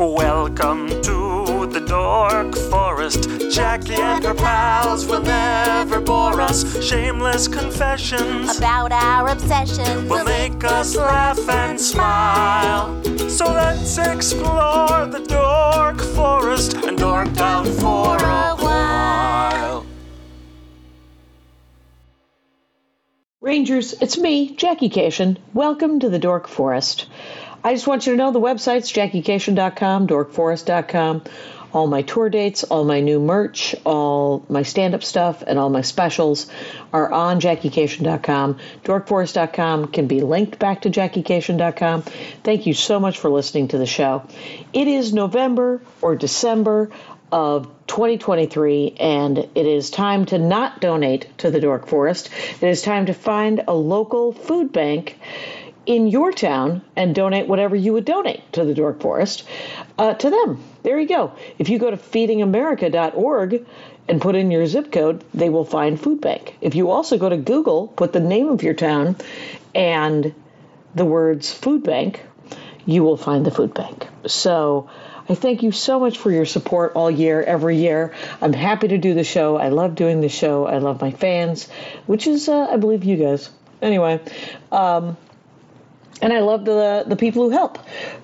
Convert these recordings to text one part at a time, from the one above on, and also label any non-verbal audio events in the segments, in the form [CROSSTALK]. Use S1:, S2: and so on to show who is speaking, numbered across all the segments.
S1: Welcome to the Dork Forest. Jackie and her pals will never bore us. Shameless confessions
S2: about our obsession
S1: will make us laugh and smile. So let's explore the Dork Forest and dork out for a while.
S3: Rangers, it's me, Jackie Kashian. Welcome to the Dork Forest. I just want you to know the websites jackiekashian.com, dorkforest.com, all my tour dates, all my new merch, all my stand up stuff, and all my specials are on jackiekashian.com. Dorkforest.com can be linked back to jackiekashian.com. Thank you so much for listening to the show. It is November or December of 2023, and it is time to not donate to the Dork Forest. It is time to find a local food bank in your town and donate whatever you would donate to the Dork Forest uh, to them. There you go. If you go to feedingamerica.org and put in your zip code, they will find food bank. If you also go to Google, put the name of your town and the words food bank, you will find the food bank. So I thank you so much for your support all year, every year. I'm happy to do the show. I love doing the show. I love my fans, which is, uh, I believe, you guys. Anyway, um, and I love the the people who help.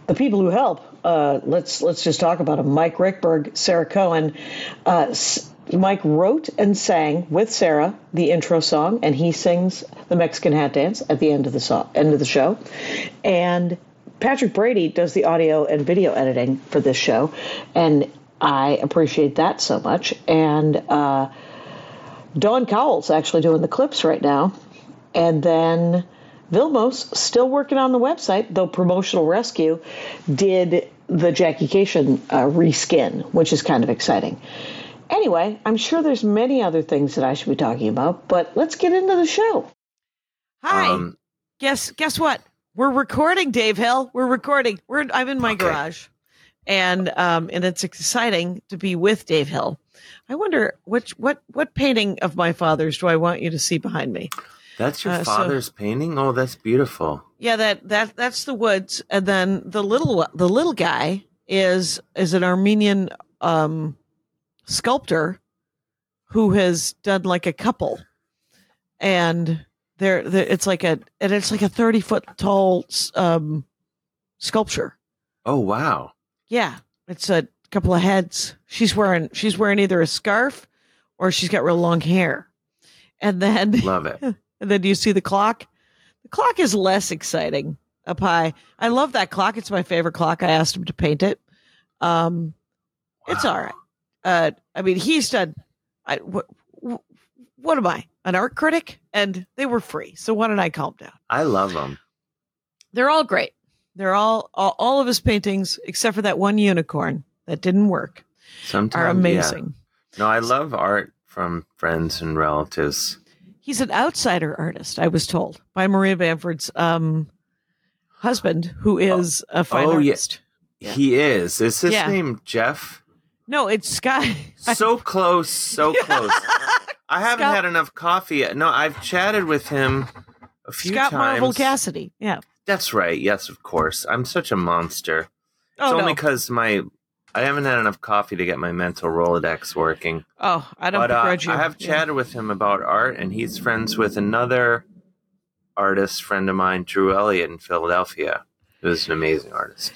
S3: The people who help. Uh, let's let's just talk about them. Mike Ruekberg, Sarah Cohen. Uh, Mike wrote and sang with Sarah the intro song, and he sings the Mexican hat dance at the end of the end of the show. And Patrick Brady does the audio and video editing for this show, and I appreciate that so much. And uh, Dawn Cowell's actually doing the clips right now, and then Vilmos, still working on the website, though Promotional Rescue did the Jackie Kashian uh, reskin, which is kind of exciting. Anyway, I'm sure there's many other things that I should be talking about, but let's get into the show.
S4: Hi. Um, guess guess what? We're recording, Dave Hill. We're recording. We're I'm in my okay. garage, and um and it's exciting to be with Dave Hill. I wonder which what what painting of my father's do I want you to see behind me?
S5: That's your uh, father's so, painting. Oh, that's beautiful.
S4: Yeah, that that that's the woods, and then the little the little guy is is an Armenian um, sculptor who has done like a couple, and there it's like a and it's like a thirty foot tall um, sculpture.
S5: Oh wow!
S4: Yeah, it's a couple of heads. She's wearing she's wearing either a scarf or she's got real long hair, and then
S5: love it. [LAUGHS]
S4: And then do you see the clock? The clock is less exciting up high. I love that clock. It's my favorite clock. I asked him to paint it. Um, wow. It's all right. Uh, I mean, he's done. I, what, what am I? An art critic? And they were free. So why don't I calm down?
S5: I love them.
S4: They're all great. They're all, all, all of his paintings, except for that one unicorn that didn't work, Sometimes, are amazing.
S5: Yeah. No, I love art from friends and relatives.
S4: He's an outsider artist, I was told by Maria Bamford's um, husband, who is oh. oh, a fine oh, artist.
S5: Yeah. He is. Is his yeah. name Jeff?
S4: No, it's Scott. [LAUGHS]
S5: So close, so close. I haven't Scott... had enough coffee yet. No, I've chatted with him a few
S4: Scott
S5: times.
S4: Marvel Cassidy. Yeah.
S5: That's right. Yes, of course. I'm such a monster. It's oh, only because no. my I haven't had enough coffee to get my mental Rolodex working.
S4: Oh, I don't
S5: but,
S4: uh, begrudge you.
S5: I have chatted with him about art, and he's friends with another artist friend of mine, Drew Elliott in Philadelphia, who's an amazing artist.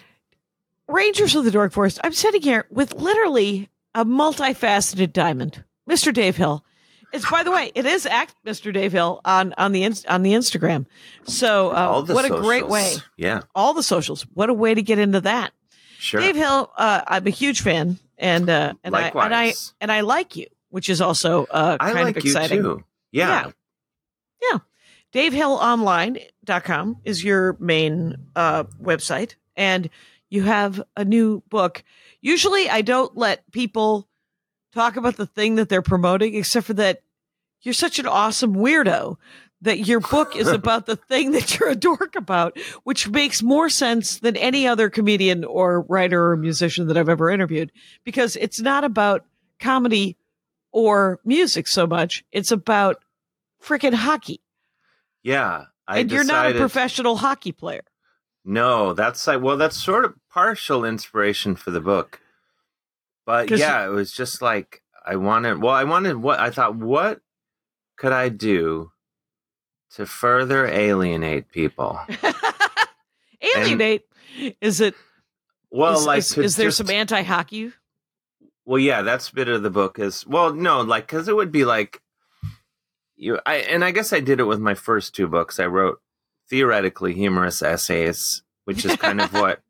S4: Rangers of the Dork Forest. I'm sitting here with literally a multifaceted diamond, Mr. Dave Hill. It's by the way, it is act Mr. Dave Hill on on the on the Instagram. So uh, what socials. a great way!
S5: Yeah,
S4: all the socials. What a way to get into that.
S5: Sure.
S4: Dave Hill, uh, I'm a huge fan, and uh, and Likewise. I and I and I like you, which is also uh, kind
S5: I like
S4: of exciting.
S5: You too. Yeah.
S4: yeah, yeah. DaveHillOnline.com is your main uh, website, and you have a new book. Usually, I don't let people talk about the thing that they're promoting, except for that you're such an awesome weirdo that your book is [LAUGHS] about the thing that you're a dork about, which makes more sense than any other comedian or writer or musician that I've ever interviewed because it's not about comedy or music so much. It's about freaking hockey.
S5: Yeah.
S4: I and you're not a professional hockey player.
S5: No, that's like, well, that's sort of partial inspiration for the book. But yeah, it was just like I wanted. Well, I wanted what I thought. What could I do to further alienate people? [LAUGHS]
S4: Alienate. Is it?
S5: Well,
S4: is,
S5: like
S4: is, is there
S5: just-
S4: some anti-hockey?
S5: Well, yeah, that's a bit of the book is well, no, like because it would be like you. I and I guess I did it with my first two books. I wrote theoretically humorous essays, which is kind of [LAUGHS] what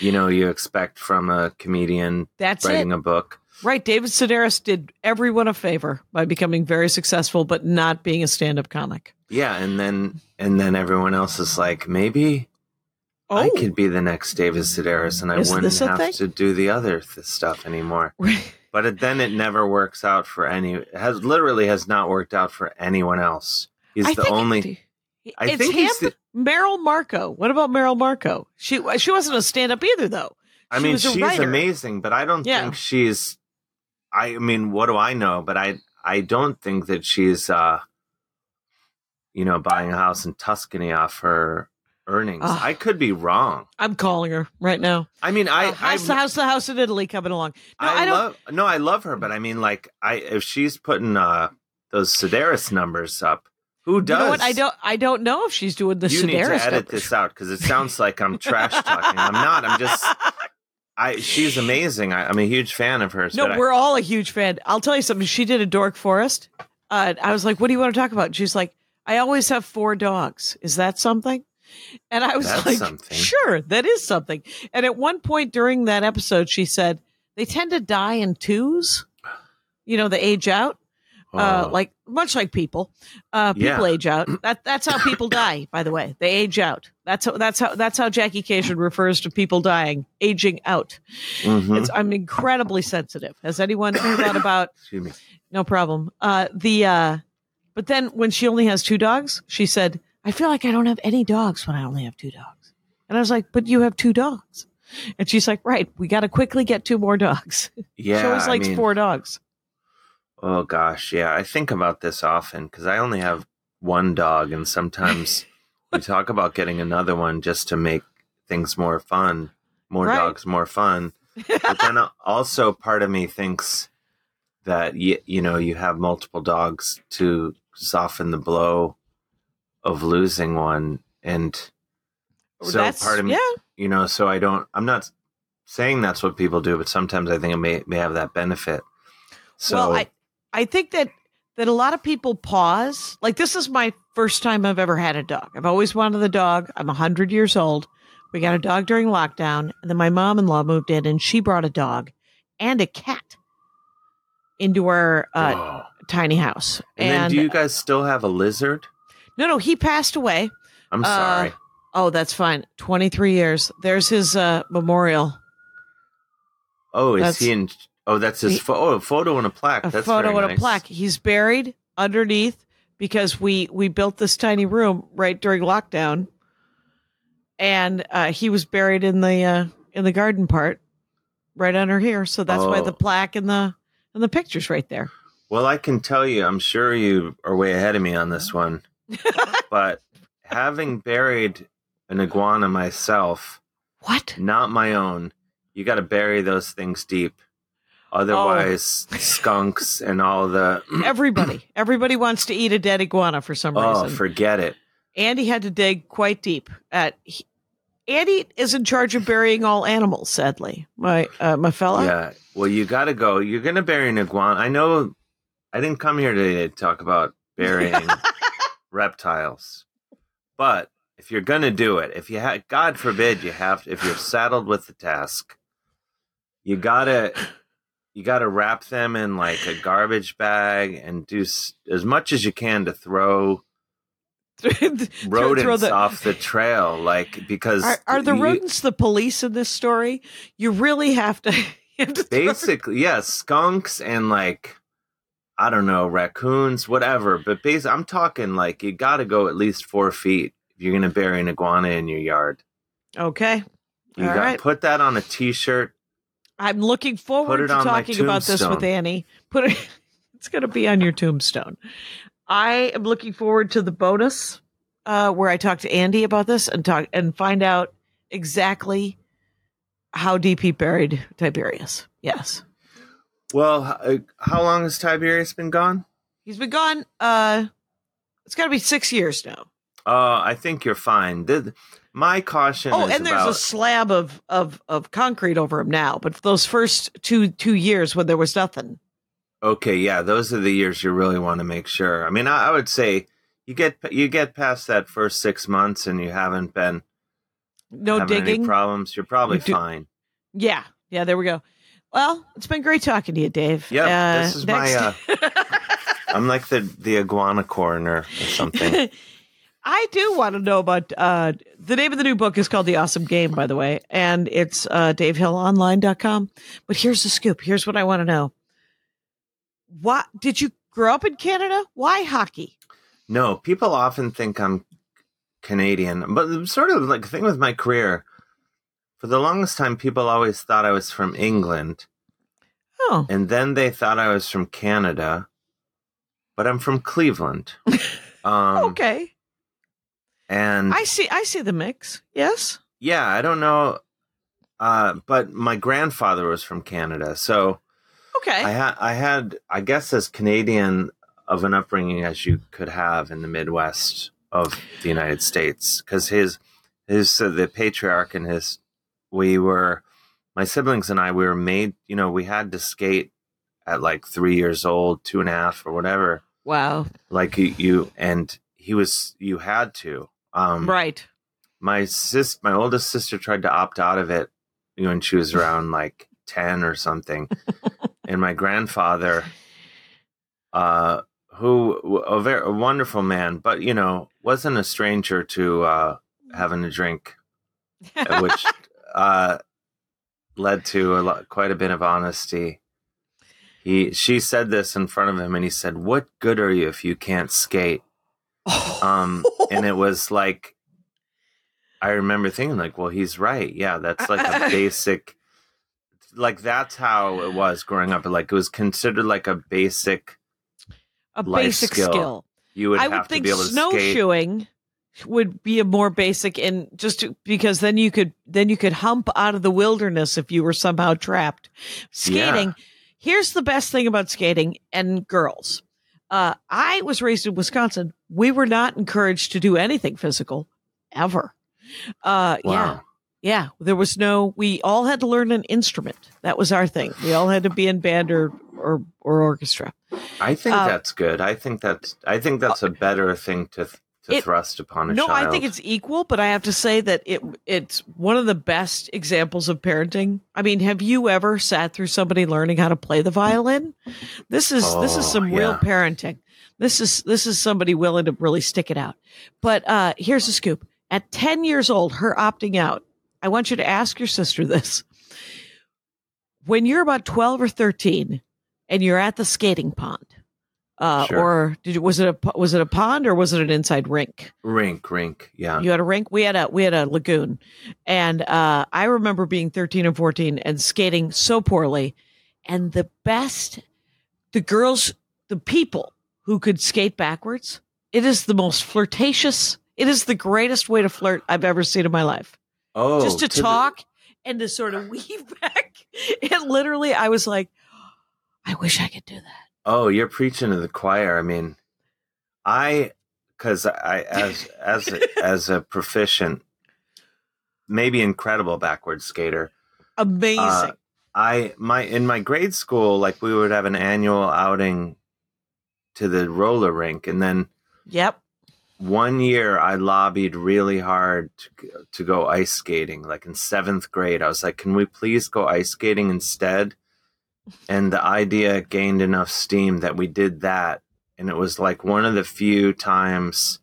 S5: you know you expect from a comedian
S4: That's
S5: writing
S4: it.
S5: a book.
S4: Right. David Sedaris did everyone a favor by becoming very successful, but not being a stand-up comic.
S5: Yeah, and then and then everyone else is like, maybe I oh. could be the next David Sedaris, and I
S4: Oh. Is
S5: wouldn't have
S4: thing?
S5: to do the other th- stuff anymore.
S4: Right.
S5: But it, then it never works out for any. Has literally has not worked out for anyone else. He's
S4: I
S5: the only.
S4: it-
S5: I
S4: it's
S5: think
S4: him,
S5: the-
S4: Merrill Markoe. What about Merrill Markoe? She she wasn't a stand-up either, though.
S5: I mean, she's
S4: writer.
S5: amazing, but I don't
S4: Yeah.
S5: think she's. I mean, what do I know? But I I don't think that she's. uh You know, buying a house in Tuscany off her earnings. I could be wrong.
S4: I'm calling her right now.
S5: I mean, I
S4: Uh, how's
S5: I,
S4: the house, the house in Italy coming along? No, I,
S5: I,
S4: don't.
S5: love no, I love her, but I mean, like, I if she's putting uh those Sedaris numbers up, who does?
S4: You know what? I don't. I don't know if she's doing the
S5: you need to edit
S4: numbers.
S5: this out because it sounds like I'm [LAUGHS] trash talking. I'm not. I'm just. [LAUGHS] I she's amazing. I, I'm a huge fan of hers.
S4: No, we're all a huge fan. I'll tell you something. She did a Dork Forest. Uh, I was like, "What do you want to talk about?" She's like, "I always have four dogs. Is that something?" And I was
S5: That's
S4: like,
S5: something.
S4: "Sure, that is something." And at one point during that episode, she said they tend to die in twos. You know, they age out. Uh,
S5: Oh.
S4: like much like people, uh, people
S5: Yeah.
S4: age out. [CLEARS THROAT] That that's how people die. By the way, they age out. That's how that's how that's how Jackie Kashian refers to people dying, aging out.
S5: Mhm.
S4: It's I'm incredibly sensitive. Has anyone thought about? [COUGHS]
S5: Excuse me.
S4: No problem. Uh, the uh, but then when she only has two dogs, she said, "I feel like I don't have any dogs when I only have two dogs." And I was like, "But you have two dogs." And she's like, "Right, we got to quickly get two more dogs." [LAUGHS]
S5: Yeah,
S4: she always
S5: I
S4: likes
S5: mean,
S4: four dogs.
S5: Oh gosh, yeah. I think about this often because I only have one dog, and sometimes [LAUGHS] we talk about getting another one just to make things more fun, more
S4: Right.
S5: dogs, more fun. But then [LAUGHS] also part of me thinks that you, you know you have multiple dogs to soften the blow of losing one, and oh, so
S4: That's
S5: part of me,
S4: yeah.
S5: you know, so I don't. I'm not saying that's what people do, but sometimes I think it may may have that benefit. So
S4: well, I I think that that a lot of people pause. Like this is my first time I've ever had a dog. I've always wanted a dog. I'm hundred years old. We got a dog during lockdown, and then my mom-in-law moved in, and she brought a dog and a cat into our uh, tiny house.
S5: And, then, do you guys still have a lizard?
S4: no, no, he passed away.
S5: I'm
S4: Uh,
S5: sorry.
S4: Oh, that's fine. Twenty-three years. There's his uh, memorial.
S5: Oh, is
S4: that's-
S5: he in? Oh, that's his pho- oh, a photo and a plaque.
S4: a
S5: that's
S4: photo and a plaque. He's buried underneath because we we built this tiny room right during lockdown, and uh, he was buried in the uh, in the garden part, right under here. So that's why
S5: Oh.
S4: the plaque and the and the pictures right there.
S5: Well, I can tell you, I'm sure you are way ahead of me on this one, [LAUGHS] but having buried an iguana myself,
S4: What?
S5: not my own, you got to bury those things deep. Otherwise,
S4: Oh.
S5: skunks and all the [CLEARS THROAT]
S4: Everybody, everybody wants to eat a dead iguana for some
S5: oh,
S4: reason.
S5: Oh, forget it.
S4: Andy had to dig quite deep. At he, Andy is in charge of burying all animals. Sadly, my uh, my fella.
S5: Yeah. Well, you got to go. You're going to bury an iguana. I know I didn't come here today to talk about burying [LAUGHS] reptiles, but if you're going to do it, if you ha- God forbid you have, if you're saddled with the task, you gotta, you gotta wrap them in like a garbage bag and do s- as much as you can to throw [LAUGHS] rodents
S4: Throw the-
S5: off the trail, like because
S4: Are, are the
S5: you-
S4: rodents the police in this story? You really have to. [LAUGHS] You have to throw-
S5: basically yes skunks and like i don't know raccoons whatever but basically i'm talking like you gotta go at least four feet if you're gonna bury an iguana in your yard
S4: okay.
S5: you
S4: All
S5: got
S4: right.
S5: put that on a t-shirt
S4: I'm looking forward to talking about this with. Annie. Put it. [LAUGHS] It's going to be on your tombstone. I am looking forward to the bonus uh, where I talk to Andy about this and talk and find out exactly how deep he buried Tiberius. Yes.
S5: Well, uh, how long has Tiberius been gone?
S4: He's been gone. Uh, it's got to be six years now.
S5: Uh, I think you're fine. The, my caution
S4: Oh,
S5: is
S4: and there's
S5: about
S4: a slab of, of of concrete over him now. But for those first two two years when there was nothing,
S5: okay, yeah, those are the years you really want to make sure. I mean, I, I would say you get you get past that first six months and you haven't been
S4: no
S5: having
S4: digging.
S5: problems. You're probably
S4: You do-
S5: fine.
S4: yeah, yeah. There we go. Well, it's been great talking to you, Dave.
S5: Yep,
S4: Uh,
S5: this is my,
S4: next- [LAUGHS]
S5: I'm like the the iguana coroner or something. [LAUGHS]
S4: I do want to know about uh, the name of the new book is called The Awesome Game, by the way, and it's uh, DaveHillOnline.com. But here's the scoop. Here's what I want to know. What did you grow up in Canada? Why hockey?
S5: No, people often think I'm Canadian, but sort of like the thing with my career. For the longest time, people always thought I was from England,
S4: Oh,
S5: and then they thought I was from Canada, but I'm from Cleveland. [LAUGHS] Um,
S4: okay.
S5: And
S4: I see. I see the mix. Yes.
S5: yeah, I don't know, uh, but my grandfather was from Canada, so
S4: Okay.
S5: I had I had I guess as Canadian of an upbringing as you could have in the Midwest of the United States because his his uh, the patriarch and his we were my siblings and I we were made you know we had to skate at like three years old two and a half or whatever
S4: wow.
S5: like you, you and he was you had to um
S4: right.
S5: my sis my oldest sister tried to opt out of it when she was around [LAUGHS] like 10 or something. [LAUGHS] And my grandfather uh who a very a wonderful man but you know wasn't a stranger to uh having a drink which [LAUGHS] uh led to a lot, quite a bit of honesty. He she said this in front of him and he said what good are you if you can't skate um and it [LAUGHS] was like i remember thinking like well he's right yeah that's like a [LAUGHS] basic like that's how it was growing up like it was considered like a basic
S4: a basic
S5: skill.
S4: skill.
S5: you would
S4: I
S5: have
S4: would
S5: to
S4: think
S5: be able to skate
S4: snowshoeing would be a more basic and just to, because then you could then you could hump out of the wilderness if you were somehow trapped. Skating. Here's the best thing about skating and girls. Uh, I was raised in Wisconsin. We were not encouraged to do anything physical ever. Uh, yeah.
S5: wow
S4: Yeah, there was no. We all had to learn an instrument. That was our thing. We all had to be in band or or, or orchestra.
S5: i think
S4: uh,
S5: that's good i think that's i think that's a better thing to to
S4: It-
S5: thrust upon a
S4: No,
S5: child
S4: I think it's equal, but I have to say that it it's one of the best examples of parenting. I mean, have you ever sat through somebody learning how to play the violin? This is this is
S5: Oh,
S4: some real parenting. This is this is somebody willing to really stick it out. But uh here's the scoop. At 10 years old, her opting out. I want you to ask your sister this. When you're about 12 or 13 and you're at the skating pond, uh,
S5: Sure.
S4: or did you, was it a was it a pond or was it an inside rink?
S5: rink rink yeah
S4: You had a rink. We had a we had a lagoon, and uh, I remember being thirteen and fourteen and skating so poorly. And the best, the girls, the people who could skate backwards. It is the most flirtatious. It is the greatest way to flirt I've ever seen in my life.
S5: oh
S4: Just to,
S5: the-
S4: talk and to sort of [LAUGHS] weave back. It literally, I was like, I wish I could do that.
S5: Oh, you're preaching to the choir. I mean, I because I as as a, [LAUGHS] as a proficient, maybe incredible backwards skater.
S4: Amazing.
S5: Uh, I my in my grade school, like we would have an annual outing to the roller rink, and then
S4: yep.
S5: one year I lobbied really hard to to go ice skating. Like in seventh grade, I was like, "Can we please go ice skating instead?" And the idea gained enough steam that we did that, and it was like one of the few times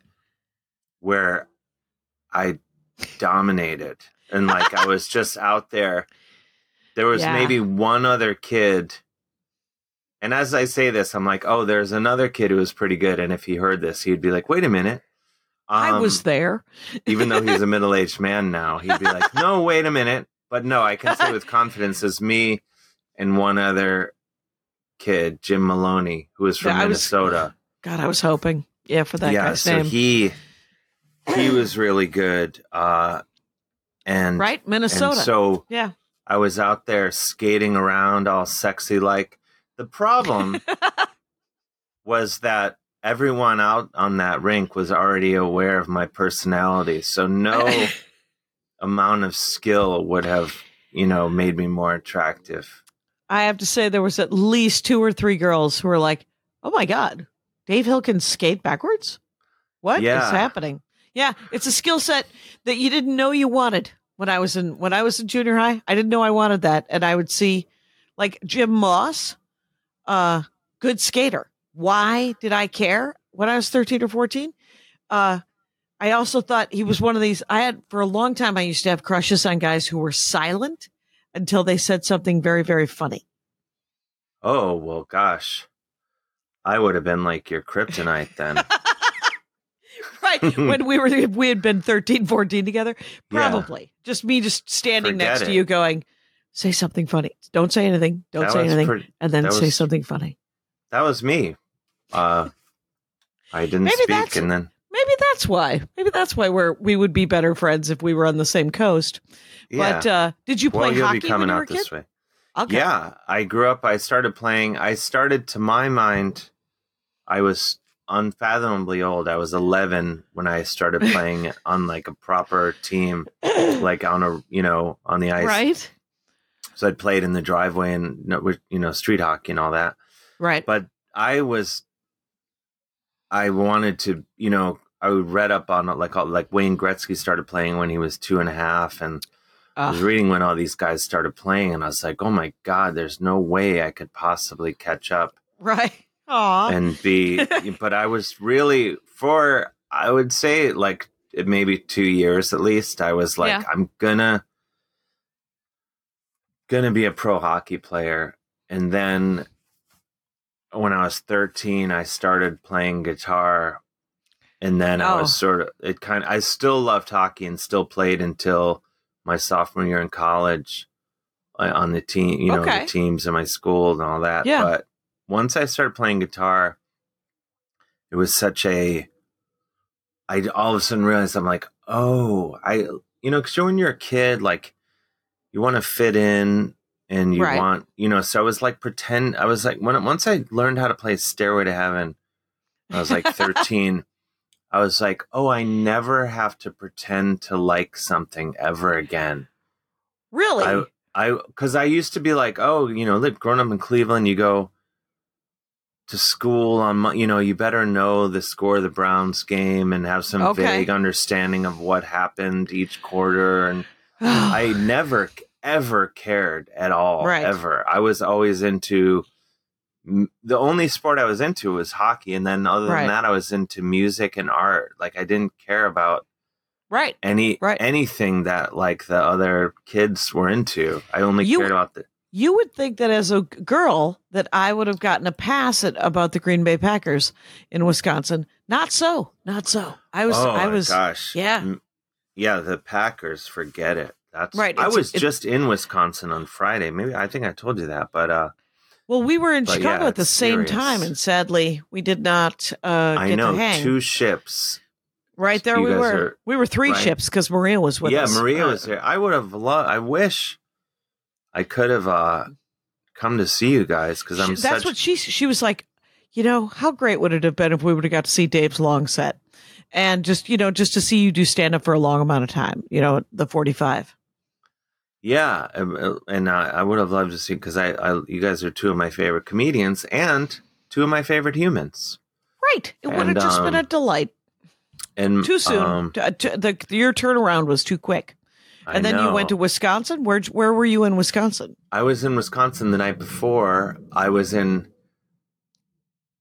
S5: where I dominated, and like I was just out there. There was
S4: Yeah.
S5: maybe one other kid. And as I say this, I'm like, oh, there's another kid who was pretty good. And if he heard this, he'd be like, wait a minute.
S4: I
S5: Um,
S4: was there.
S5: even though he's a [LAUGHS] middle aged man now, he'd be like, no, wait a minute. But no, I can say with confidence as me and one other kid, Jim Maloney, who is from
S4: Yeah, I was-
S5: Minnesota.
S4: God, I was hoping. Yeah, for that
S5: yeah,
S4: guy's
S5: so
S4: name.
S5: he he was really good. Uh and
S4: right?
S5: and
S4: Minnesota.
S5: so
S4: yeah.
S5: I was out there skating around all sexy like. The problem [LAUGHS] was that everyone out on that rink was already aware of my personality. So no [LAUGHS] amount of skill would have, you know, made me more attractive.
S4: I have to say there was at least two or three girls who were like, "Oh my god, Dave Hill can skate backwards? What is
S5: Yeah.
S4: happening?" Yeah, it's a skill set that you didn't know you wanted when I was in when I was in junior high. I didn't know I wanted that, and I would see like Jim Moss, uh, good skater. Why did I care when I was thirteen or fourteen? Uh, I also thought he was one of these. I had for a long time. I used to have crushes on guys who were silent until they said something very, very funny.
S5: Oh, well, gosh. I would have been like your kryptonite then. [LAUGHS]
S4: right when we were we had been 13 14 together [LAUGHS]
S5: Yeah.
S4: probably just me just standing
S5: Forget
S4: next to you going say something funny don't say anything don't
S5: That
S4: say anything
S5: pretty-
S4: and then say
S5: was-
S4: something funny
S5: that was me. Uh, I didn't
S4: Maybe
S5: speak, and then
S4: that's why maybe that's why we're we would be better friends if we were on the same coast
S5: yeah.
S4: but uh did you play
S5: well, you'll
S4: hockey
S5: be coming
S4: when you were
S5: out
S4: a kid
S5: this way.
S4: okay
S5: Yeah, I grew up. I started playing. I started, to my mind, I was unfathomably old. I was 11 when I started [LAUGHS] playing on like a proper team, like on a you know on the ice.
S4: right
S5: So I'd played in the driveway and you know street hockey and all that.
S4: right
S5: But I was, I wanted to, you know, I read up on it, like like Wayne Gretzky started playing when he was two and a half, and I was
S4: Ah,
S5: reading when all these guys started playing, and I was like, oh my god, there's no way I could possibly catch up
S4: right Aw.
S5: and be. [LAUGHS] but I was really for, I would say, like maybe two years at least. I was like,
S4: Yeah.
S5: I'm gonna gonna be a pro hockey player, and then when I was 13, I started playing guitar. And then I
S4: Oh.
S5: was sort of it kind of I still loved hockey and still played until my sophomore year in college uh, on the team, you know,
S4: Okay.
S5: the teams in my school and all that.
S4: Yeah.
S5: But once I started playing guitar, it was such a. I all of a sudden realized I'm like, oh, I, you know, because when you're a kid, like, you want to fit in and you
S4: Right.
S5: want, you know, so I was like, pretend. I was like, when once I learned how to play Stairway to Heaven, I was like [LAUGHS] 13. I was like, oh, I never have to pretend to like something ever again.
S4: really
S5: I, I, because I used to be like, oh, you know, live growing up in Cleveland, you go to school on, you know, you better know the score of the Browns game and have some
S4: Okay.
S5: vague understanding of what happened each quarter. And [SIGHS] I never ever cared at all,
S4: Right.
S5: ever. I was always into the only sport I was into was hockey, and then other
S4: Right.
S5: than that, I was into music and art. Like I didn't care about
S4: right
S5: any
S4: Right.
S5: anything that like the other kids were into. I only
S4: You-
S5: cared about the
S4: you would think that as a girl that I would have gotten a pass at about the Green Bay Packers in Wisconsin. Not so. Not so. I was
S5: oh
S4: I was
S5: gosh,
S4: yeah.
S5: Yeah. The Packers, forget it. That's
S4: Right,
S5: I was
S4: it-
S5: just in Wisconsin on Friday. Maybe I think I told you that, but uh,
S4: well, we were in
S5: But
S4: Chicago
S5: yeah,
S4: at the same
S5: serious.
S4: time and sadly we did not uh
S5: I
S4: get
S5: know
S4: to hang.
S5: two ships.
S4: right there
S5: you
S4: we were.
S5: are-
S4: we were three
S5: right.
S4: ships cuz Maria was with
S5: yeah,
S4: us.
S5: Yeah, Maria
S4: Uh,
S5: was there. I would have loved. I wish I could have uh, come to see you guys because I'm
S4: she- that's
S5: such.
S4: what she she was like, you know, how great would it have been if we would have got to see Dave's long set. And just, you know, just to see you do stand up for a long amount of time, you know, the 45.
S5: Yeah, um, and I, I would have loved to see because I, I, you guys are two of my favorite comedians and two of my favorite humans.
S4: Right. It would have
S5: And,
S4: just been a
S5: um,
S4: delight.
S5: And
S4: Too soon.
S5: um,
S4: T- t- the, your turnaround was too quick.
S5: I
S4: And then you went to. Wisconsin. Where where were you in Wisconsin?
S5: I was in Wisconsin the night before. I was in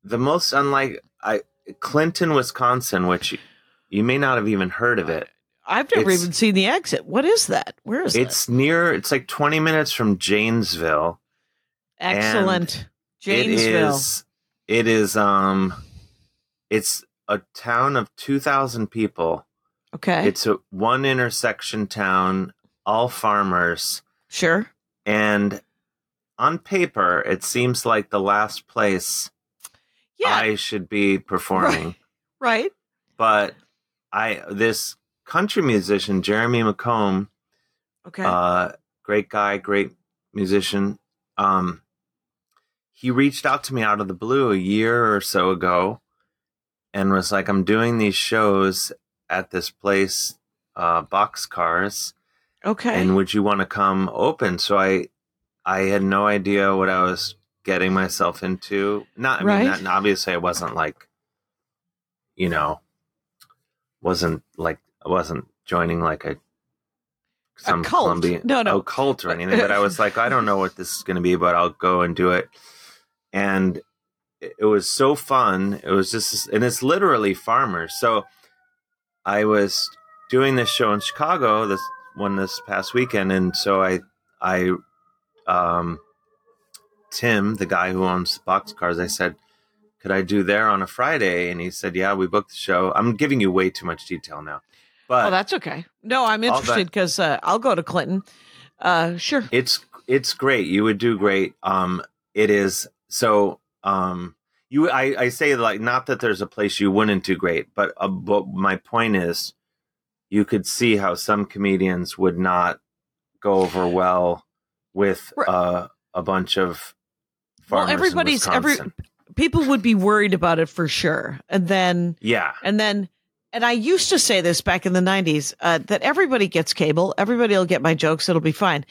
S5: the most unlike I Clinton, Wisconsin, which you may not have even heard of it.
S4: I've never
S5: It's-
S4: even seen the exit. What is that? Where is it?
S5: It's near. It's like twenty minutes from Janesville.
S4: Excellent.
S5: It
S4: Janesville.
S5: is. It is. Um, it's a town of two thousand people.
S4: okay.
S5: It's a one intersection town, all farmers,
S4: sure.
S5: and on paper, it seems like the last place
S4: Yeah.
S5: I should be performing.
S4: right.
S5: But I this country musician Jeremy McComb
S4: Okay.
S5: uh, great guy, great musician. Um, he reached out to me out of the blue a year or so ago and was like, I'm doing these shows at this place, uh, Boxcars,
S4: Okay.
S5: and would you want to come open? So I, I had no idea what I was getting myself into. Not, I mean, not, obviously I wasn't like, you know, wasn't like, I wasn't joining like a, some
S4: cult.
S5: Colombian
S4: No, no.
S5: a cult or anything, but I was like, I don't know what this is going to be, but I'll go and do it. And it it was so fun. It was just, and it's literally farmers. So I was doing this show in Chicago, this one this past weekend, and so I, I, um, Tim, the guy who owns Boxcars, I said, could I do there on a Friday? And he said, yeah, we booked the show. I'm giving you way too much detail now, but
S4: oh, that's okay. No, I'm interested because uh, I'll go to Clinton. Uh, sure.
S5: it's it's great you would do great um it is so um you i i say like not that there's a place you wouldn't do great but uh, but my point is you could see how some comedians would not go over well with uh, a bunch of
S4: Well,
S5: farmers in
S4: everybody's every people would be worried about it for sure, and then
S5: yeah
S4: and then and I used to say this back in the '90s uh, that everybody gets cable, everybody will get my jokes, it'll be fine.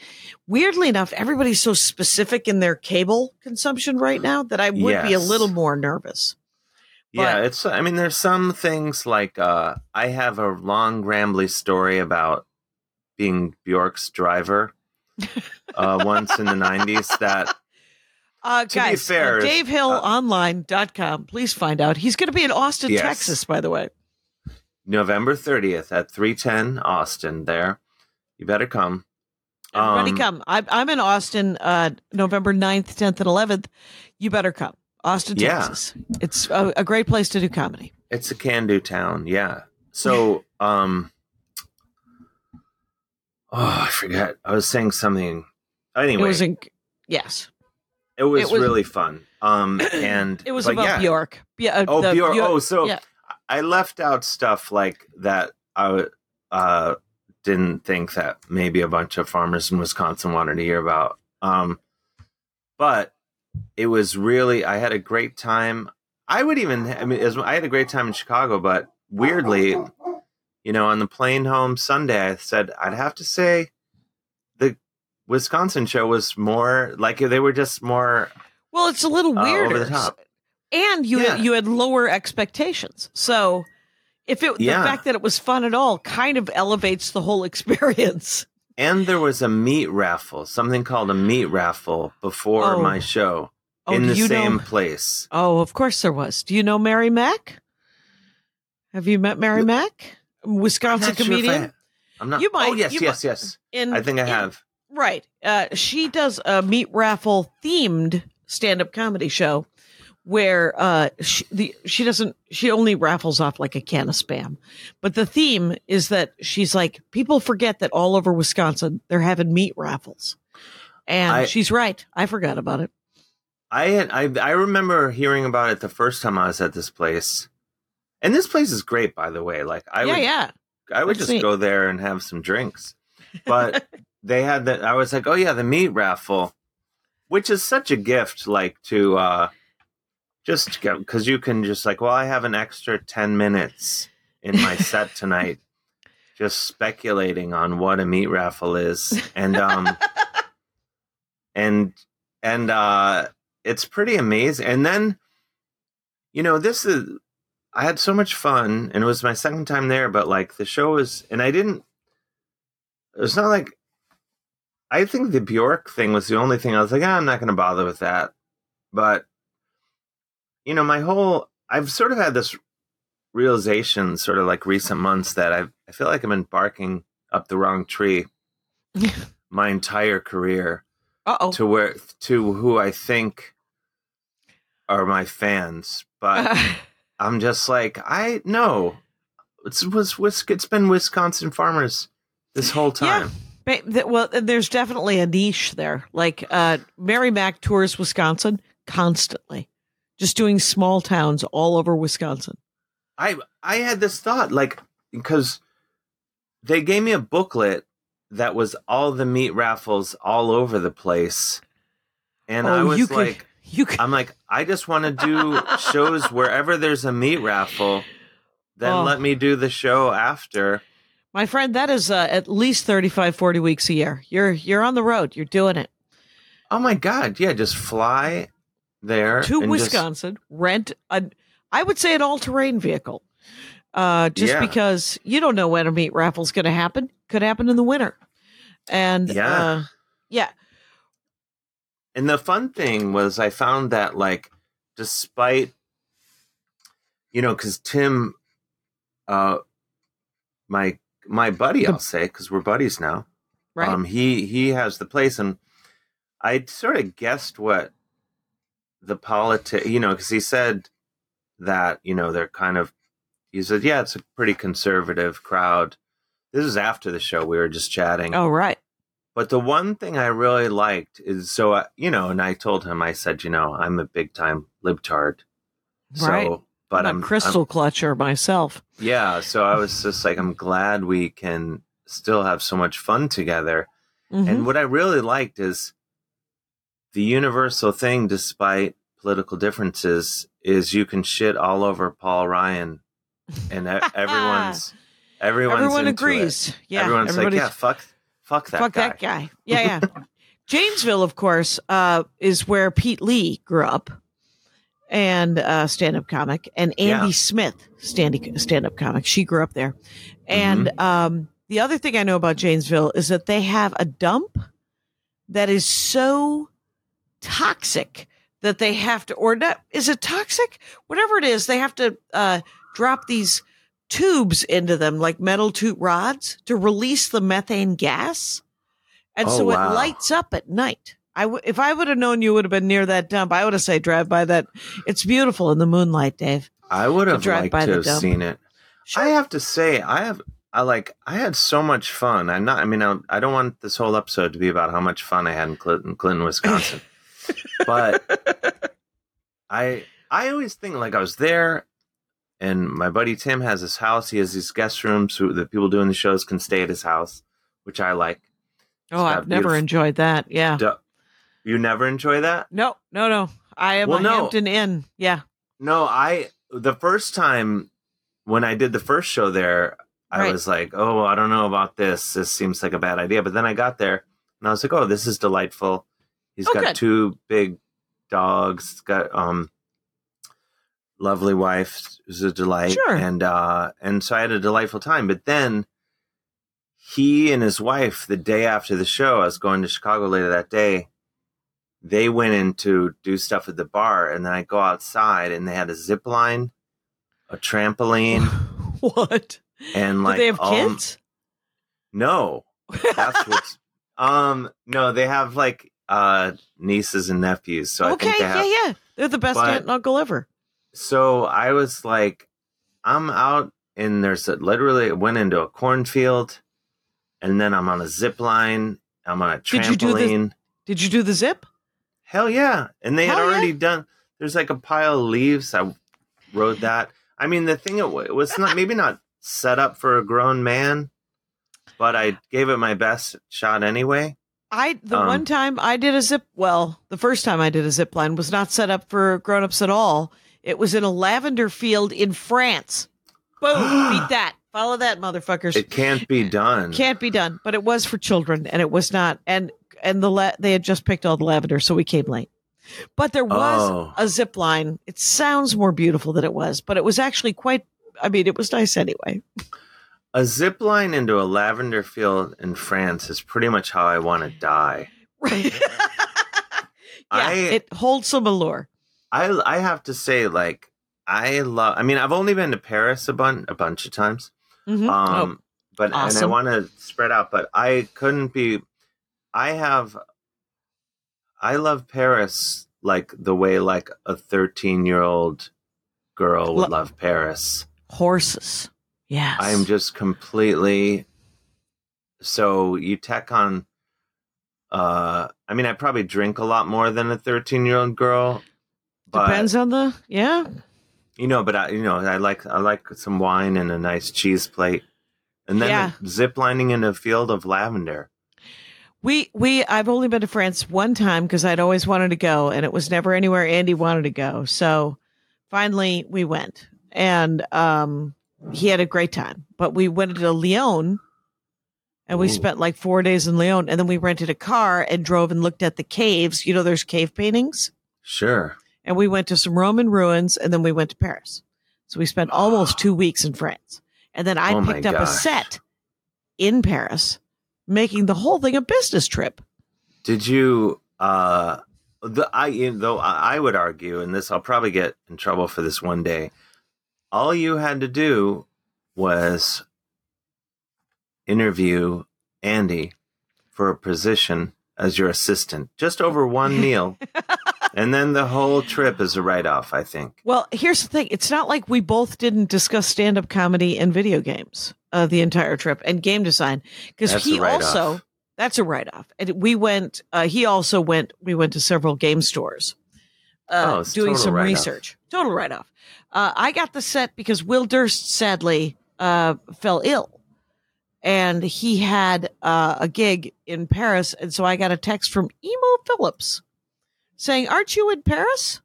S4: Weirdly enough, everybody's so specific in their cable consumption right now that I would be a little more nervous.
S5: Yeah, it's. I mean, there's some things like uh, I have a long, rambly story about being Bjork's driver uh, once in the '90s. That [LAUGHS]
S4: Uh,
S5: To be
S4: guys,
S5: fair,
S4: uh,
S5: uh,
S4: DaveHillOnline.com. Please find out. He's going to be in Austin,
S5: Yes.
S4: Texas, by the way.
S5: November 30th at 310 Austin. There, you better come.
S4: Everybody
S5: Um,
S4: come. I'm, I'm in Austin uh, November 9th, 10th, and 11th. You better come. Austin,
S5: Yeah.
S4: Texas. It's a, a great place to do comedy.
S5: It's a can-do town. Yeah. So, [LAUGHS] um, oh, I forget. I was saying something. Anyway,
S4: It was in, yes.
S5: it was
S4: it was-
S5: really fun. Um, [COUGHS] and
S4: It was about
S5: yeah.
S4: Bjork. Yeah. uh,
S5: Oh, Bjork.
S4: Bjork-
S5: Oh, so
S4: yeah.
S5: I left out stuff like that. I uh, didn't think that maybe a bunch of farmers in Wisconsin wanted to hear about. Um, but it was really. I had a great time. I would even. I mean, as, I had a great time in Chicago, but weirdly, you know, on the plane home Sunday, I said I'd have to say the Wisconsin show was more like they were just more
S4: Well, it's a little
S5: uh, over the top.
S4: And you
S5: Yeah.
S4: you had lower expectations. So if it
S5: Yeah.
S4: the fact that it was fun at all kind of elevates the whole [LAUGHS] experience.
S5: And there was a meat raffle, something called a meat raffle before
S4: Oh.
S5: my show
S4: Oh,
S5: in the same
S4: know-
S5: place.
S4: Oh, of course there was. Do you know Mary Mack? Have you met Mary Mack? Wisconsin
S5: Not sure
S4: comedian.
S5: I'm not.
S4: You might-
S5: oh yes, yes, yes.
S4: in,
S5: I think I
S4: in-
S5: have.
S4: Right. Uh, she does a meat raffle themed stand up comedy show where uh, she, the, she doesn't, she only raffles off like a can of spam. But the theme is that she's like, people forget that all over Wisconsin, they're having meat raffles. And
S5: I-
S4: she's right. I forgot about it.
S5: I had. I I remember hearing about it the first time I was at this place, and this place is great, by the way. Like I
S4: yeah,
S5: would,
S4: yeah.
S5: I would just go there and have some drinks. [LAUGHS] But they had that. I was like, oh yeah, the meat raffle, which is such a gift. Like to uh just because you can just like, well, I have an extra ten minutes in my set tonight, [LAUGHS] just speculating on what a meat raffle is, and um, [LAUGHS] and and uh, it's pretty amazing. And then, you know, this is I had so much fun, and it was my second time there. But like the show was, and I didn't. It's not like I think the Bjork thing was the only thing I was like, ah, I'm not going to bother with that. But you know, my whole I've sort of had this realization, sort of like recent months, that I I feel like I'm embarking up the wrong tree [LAUGHS] my entire career
S4: Uh oh.
S5: to where to who I think are my fans, but [LAUGHS] I'm just like I know it's was it's been Wisconsin farmers this whole time.
S4: Th- Well, there's definitely a niche there. Like uh, Mary Mack tours Wisconsin constantly, just doing small towns all over Wisconsin.
S5: I I had this thought like because they gave me a booklet that was all the meat raffles all over the place. And I
S4: oh,
S5: was
S4: you
S5: like,
S4: you.
S5: I'm like, I just want to do [LAUGHS] shows wherever there's a meat raffle. Then
S4: Oh.
S5: let me do the show after.
S4: My friend, that is uh, at least 35, 40 weeks a year. You're you're on the road. You're doing it.
S5: Oh my god, yeah, just fly there
S4: To
S5: and just-
S4: Wisconsin, rent a, I would say an all-terrain vehicle. Uh, just
S5: Yeah.
S4: because you don't know when a meat raffle's going to happen. Could happen in the winter. And
S5: Yeah.
S4: uh, yeah.
S5: And the fun thing was, I found that like, despite, you know, because Tim, uh, my my buddy, I'll say, because we're buddies now.
S4: Right.
S5: Um, he he has the place, and I sort of guessed what the politic, you know, because he said that you know they're kind of. He said, "Yeah, it's a pretty conservative crowd." This is after the show. We were just chatting.
S4: oh, right.
S5: But the one thing I really liked is so uh, you know, and I told him, I said, you know, I'm a big time libtard. So, but
S4: I'm
S5: I'm,
S4: a crystal
S5: I'm-
S4: clutcher myself.
S5: yeah. So I was just like, I'm glad we can still have so much fun together.
S4: Mhm.
S5: And what I really liked is the universal thing, despite political differences, is you can shit all over Paul Ryan, and [LAUGHS] everyone's everyone's
S4: Everyone agrees.
S5: It.
S4: Yeah.
S5: everyone's like, yeah, fuck, fuck that
S4: fuck
S5: guy.
S4: that guy. Yeah, yeah. [LAUGHS] Janesville, of course, uh, is where Pete Lee grew up, and uh, stand-up comic, and Andy
S5: Yeah.
S4: Smith, stand stand-up comic. She grew up there, and
S5: Mm-hmm.
S4: um, the other thing I know about Janesville is that they have a dump that is so toxic that they have to, or not, is it toxic? Whatever it is, they have to uh, drop these tubes into them, like metal tube rods, to release the methane gas. And
S5: Oh,
S4: so
S5: wow.
S4: it lights up at night. I w- if I would have known you would have been near that dump, I would have said drive by that. It's beautiful in the moonlight, Dave.
S5: I would have
S4: drive
S5: liked
S4: by
S5: to
S4: the
S5: have
S4: dump.
S5: seen it. I have to say, I have, I like, I had so much fun. I'm not, I mean, I, I don't want this whole episode to be about how much fun I had in Clinton, Clinton, [LAUGHS] Wisconsin, but I, I always think like I was there, and my buddy Tim has his house. He has these guest rooms so that people doing the shows can stay at his house, which I like.
S4: Oh,
S5: got
S4: I've never enjoyed that. Yeah.
S5: Du- You never enjoy that?
S4: No, no, no. I am
S5: Well,
S4: a
S5: no.
S4: Hampton Inn. Yeah.
S5: No, I the first time when I did the first show there, I
S4: Right.
S5: was like, "Oh, I don't know about this. This seems like a bad idea." But then I got there and I was like, "Oh, this is delightful." He's
S4: Oh,
S5: got
S4: good.
S5: two big dogs. He's got um lovely wife who's a delight
S4: Sure.
S5: and uh and so I had a delightful time. But then he and his wife the day after the show, I was going to Chicago later that day. They went in to do stuff at the bar, and then I go outside, and they had a zip line, a trampoline, [LAUGHS]
S4: what?
S5: and like
S4: Do they have
S5: all-
S4: kids?
S5: No, that's [LAUGHS] what's. um, no, they have like uh nieces and nephews. So I
S4: okay,
S5: think they have.
S4: yeah, yeah. They're the best
S5: But-
S4: aunt and uncle ever.
S5: So I was like, I'm out, and there's a, literally it went into a cornfield, and then I'm on a zip line. I'm on a
S4: Did you do the-
S5: trampoline.
S4: Did you do the zip?
S5: Hell yeah. And they had
S4: Hell yeah.
S5: already done there's like a pile of leaves. I rode that. I mean the thing it was not maybe not set up for a grown man, but I gave it my best shot anyway.
S4: I the
S5: Um,
S4: one time I did a zip well, the first time I did a zip line was not set up for grown-ups at all. It was in a lavender field in France. Boom, [GASPS] beat that. Follow that, motherfuckers.
S5: It can't be done.
S4: Can't be done, but it was for children, and it was not. And and the la- they had just picked all the lavender, so we came late. But there was
S5: Oh.
S4: a zip line. It sounds more beautiful than it was, but it was actually quite. I mean, it was nice anyway. [LAUGHS]
S5: A zip line into a lavender field in France is pretty much how I want to die.
S4: Right. [LAUGHS] yeah,
S5: I-
S4: it holds some allure.
S5: I I have to say like I love I mean I've only been to Paris a bunch a bunch of times.
S4: Mhm.
S5: Um, but and I want to spread out, but I couldn't be. I have. I love Paris like the way like a thirteen-year-old girl would
S4: Lo-
S5: love Paris.
S4: oh, horses. Yes.
S5: I'm just completely. So you tech on. Uh, I mean, I probably drink a lot more than a thirteen-year-old girl. But,
S4: depends on the yeah.
S5: you know, but I, you know, I like I like some wine and a nice cheese plate. and then
S4: Yeah.
S5: zip lining in a field of lavender.
S4: We we I've only been to France one time because I'd always wanted to go, and it was never anywhere Andy wanted to go. So finally we went, and um, he had a great time. But we went to Lyon, and we
S5: Ooh.
S4: spent like four days in Lyon, and then we rented a car and drove and looked at the caves. You know, there's cave paintings,
S5: Sure.
S4: and we went to some Roman ruins, and then we went to Paris. So we spent almost two weeks in France, and then I
S5: Oh
S4: picked up a set in Paris, making the whole thing a business trip.
S5: Did you? uh the I you know, though I I would argue, and this I'll probably get in trouble for this one day. All you had to do was interview Andy for a position as your assistant, just over one meal, [LAUGHS] and then the whole trip is a write off. I think.
S4: Well, here's the thing. It's not like we both didn't discuss stand up comedy and video games uh, the entire trip and game design because he also, that's a write off. And we went, uh, he also went, we went to several game stores uh,
S5: Oh,
S4: doing some
S5: write-off.
S4: research. Total write off. Uh, I got the set because Will Durst sadly uh, fell ill. And he had uh, a gig in Paris. And so I got a text from Emo Philips saying, Aren't you in Paris?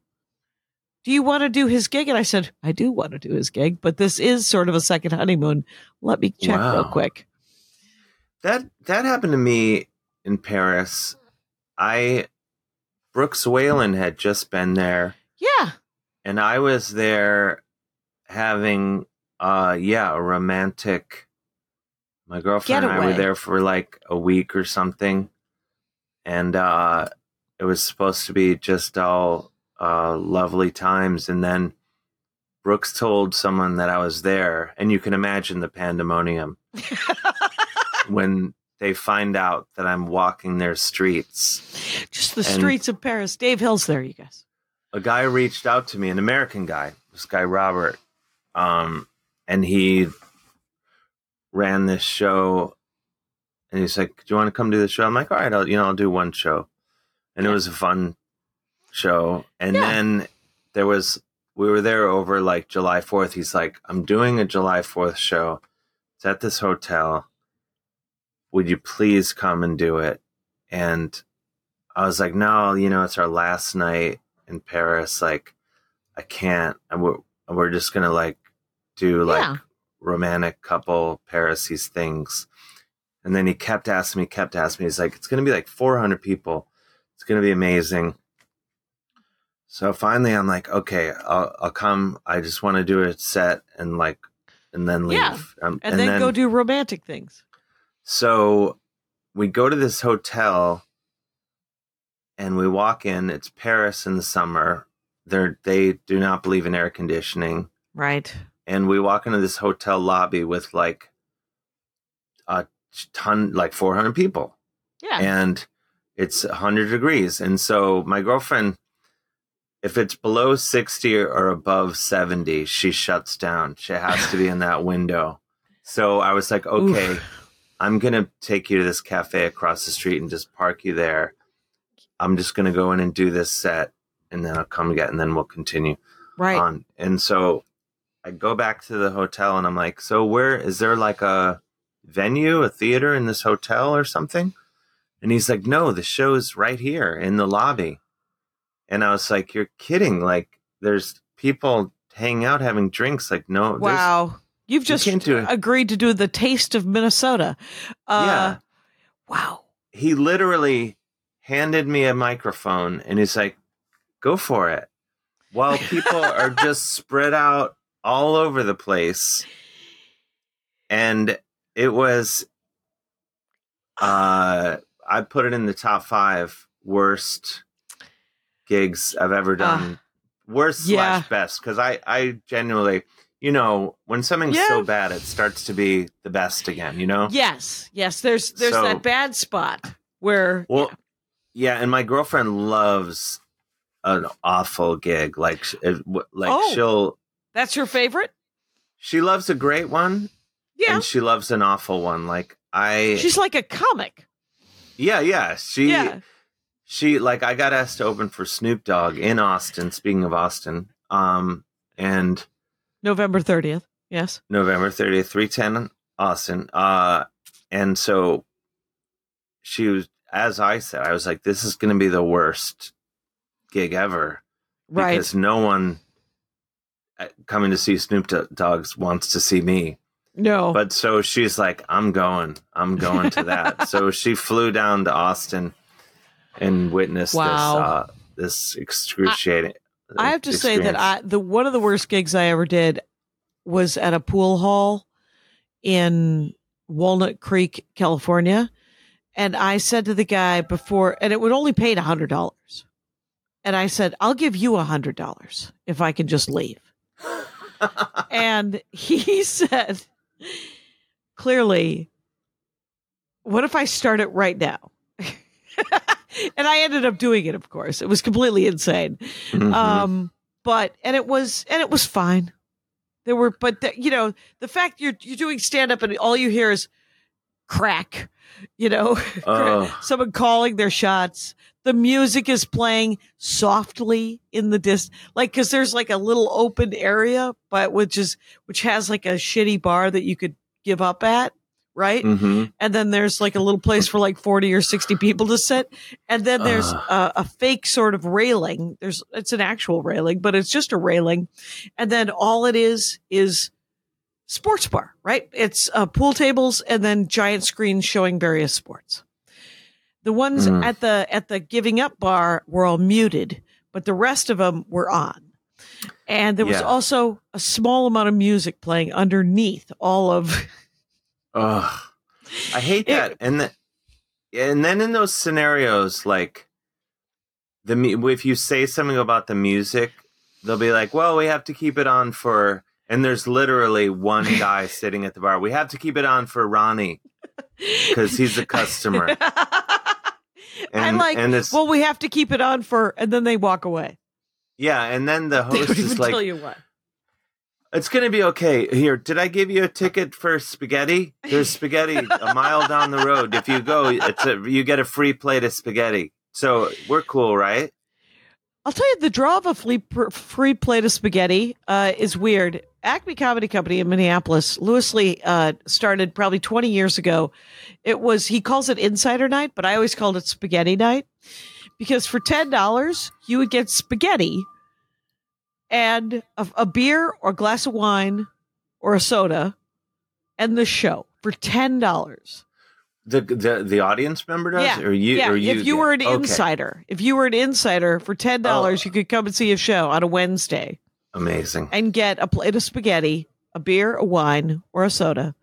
S4: do you want to do his gig? And I said, I do want to do his gig, but this is sort of a second honeymoon. Let me check real quick.
S5: That that happened to me in Paris. I Brooks Wheelan had just been there.
S4: Yeah.
S5: And I was there having uh yeah, a romantic my girlfriend and I were there for like a week or something. And uh it was supposed to be just all uh lovely times and then Brooks told someone that I was there and you can imagine the pandemonium [LAUGHS] when they find out that I'm walking their streets.
S4: Just the
S5: And-
S4: streets of Paris. Dave Hill's there, you guys.
S5: A guy reached out to me, an American guy, this guy Robert, um, and he ran this show, and he's like, "Do you want to come do the show?" I'm like, "All right, I'll you know I'll do one show," and it was a fun show. And
S4: Yeah.
S5: then there was we were there over like July Fourth. He's like, "I'm doing a July Fourth show. It's at this hotel. Would you please come and do it?" And I was like, "No, you know, it's our last night." In Paris, like I can't. And we're we're just gonna like do like
S4: Yeah.
S5: romantic couple Paris things. And then he kept asking me, kept asking me. He's like, it's gonna be like 400 people. It's gonna be amazing. So finally, I'm like, okay, I'll I'll come. I just want to do a set and like, and then leave.
S4: Yeah.
S5: Um,
S4: And, then, go do romantic things.
S5: so we go to this hotel and we walk in. It's Paris in the summer. They're, they do not believe in air conditioning.
S4: Right.
S5: And we walk into this hotel lobby with like a ton, like 400 people.
S4: Yeah.
S5: And it's 100 degrees. And so my girlfriend, if it's below 60 or above 70, she shuts down. She has to be in that window. So I was like, okay, I'm going to take you to this cafe across the street and just park you there. I'm just going to go in and do this set and then I'll come again and then we'll continue
S4: right.
S5: on. And so I go back to the hotel and I'm like, so where is there like a venue, a theater in this hotel or something? And he's like, no, the show's right here in the lobby. And I was like, you're kidding. Like there's people hanging out having drinks. Like, no,
S4: wow. You've just
S5: do
S4: agreed to do the taste of Minnesota. Uh,
S5: yeah.
S4: Wow.
S5: He literally handed me a microphone and he's like, go for it. While people [LAUGHS] are just spread out all over the place. And it was, uh, I put it in the top five worst gigs I've ever done. worst
S4: yeah.
S5: slash best. Cause I, I genuinely, you know, when something's
S4: Yeah.
S5: so bad, it starts to be the best again, you know?
S4: Yes. Yes. There's there's
S5: So-
S4: that bad spot where
S5: Well, yeah, and my girlfriend loves an awful gig. Like, sh- it, w- like
S4: Oh.
S5: she'll
S4: that's your favorite.
S5: she loves a great one,
S4: Yeah.
S5: and she loves an awful one. Like I,
S4: She's like a comic.
S5: yeah, yeah. She,
S4: Yeah.
S5: she like I got asked to open for Snoop Dogg in Austin. Speaking of Austin, um, and
S4: November 30th. Yes.
S5: November thirtieth, three ten Austin. Uh, and so she was, as I said, I was like, this is going to be the worst gig ever
S4: Right.
S5: because no one uh, coming to see Snoop Dogs wants to see me.
S4: no.
S5: But so she's like, I'm going, I'm going to that. [LAUGHS] so she flew down to Austin and witnessed
S4: Wow.
S5: this, uh, this excruciating.
S4: I have to say that. I the one of the worst gigs I ever did was at a pool hall in Walnut Creek, California. And I said to the guy before, and it would only paid a hundred dollars. And I said, I'll give you a hundred dollars if I can just leave. [LAUGHS] and he [LAUGHS] said, clearly, what if I start it right now? [LAUGHS] and I ended up doing it, of course. It was completely insane.
S5: Mhm.
S4: Um, but and it was and it was fine. There were, but the, you know, the fact you're you're doing stand up and all you hear is crack. You know,
S5: Oh. [LAUGHS]
S4: someone calling their shots. The music is playing softly in the dis, like because there's like a little open area, but which is which has like a shitty bar that you could give up at, right?
S5: Mhm.
S4: and then there's like a little place for like 40 or 60 people to sit and then there's
S5: Ugh.
S4: a, a fake sort of railing there's it's an actual railing but it's just a railing and then all it is is sports bar right it's uh, pool tables and then giant screens showing various sports the ones
S5: Mm.
S4: at the at the giving up bar were all muted but the rest of them were on and there was
S5: Yeah.
S4: also a small amount of music playing underneath all of
S5: Ugh. I hate
S4: It-
S5: that. and the, and then in those scenarios, like the if you say something about the music, they'll be like, "Well, we have to keep it on for." And there's literally one [LAUGHS] guy sitting at the bar. We have to keep it on for Ronnie because he's a customer.
S4: and, [LAUGHS] I
S5: And,
S4: like.
S5: and it's
S4: well, we have to keep it on for, and then they walk away.
S5: yeah. And then the [LAUGHS] host is like,
S4: tell you what.
S5: It's gonna be okay. Here, did I give you a ticket for spaghetti? There's spaghetti a mile down the road. If you go, it's a you get a free plate of spaghetti. So we're cool, right?
S4: I'll tell you, the draw of a free, free plate of spaghetti uh, is weird. Acme Comedy Company in Minneapolis, Louis Lee uh, started probably 20 years ago. It was, he calls it Insider Night, but I always called it Spaghetti Night because for $10, you would get spaghetti and a, a beer or a glass of wine or a soda and the show for $10.
S5: The the the audience member does,
S4: Yeah,
S5: or you,
S4: yeah,
S5: or you.
S4: if you were an
S5: okay.
S4: insider, if you were an insider for ten dollars,
S5: Oh.
S4: you could come and see a show on a Wednesday
S5: amazing.
S4: and get a plate of spaghetti, a beer, a wine, or a soda,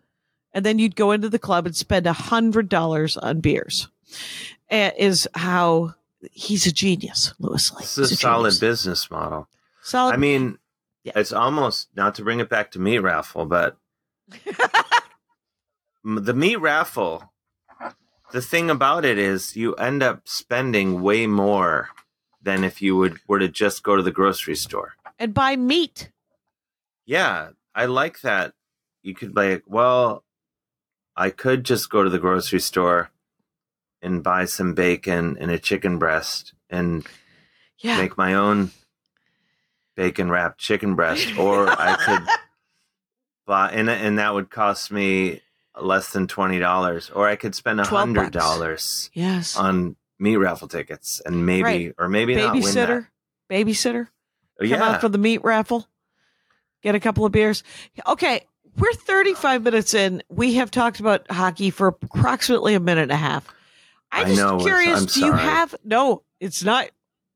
S4: and then you'd go into the club and spend a hundred dollars on beers. Eh, Is how he's a genius, Louis Lee.
S5: This is a
S4: He's
S5: solid
S4: genius.
S5: business model.
S4: Solid.
S5: I mean,
S4: Yeah.
S5: it's almost not to bring it back to me raffle, but [LAUGHS] the meat raffle. The thing about it is, you end up spending way more than if you would were to just go to the grocery store.
S4: And buy meat.
S5: Yeah, I like that. You could like, well, I could just go to the grocery store and buy some bacon and a chicken breast and
S4: Yeah.
S5: make my own bacon wrapped chicken breast, [LAUGHS] or I could buy, and and that would cost me less than twenty dollars, or I could spend a
S4: 12
S5: hundred
S4: bucks.
S5: dollars
S4: yes.
S5: on meat raffle tickets, and maybe
S4: Right.
S5: or maybe not.
S4: Babysitter. Babysitter. Come out for the meat raffle, get a couple of beers. Okay, we're 35 minutes in. We have talked about hockey for approximately a minute and a half. I'm
S5: I
S4: just
S5: know,
S4: curious, do you have no, it's not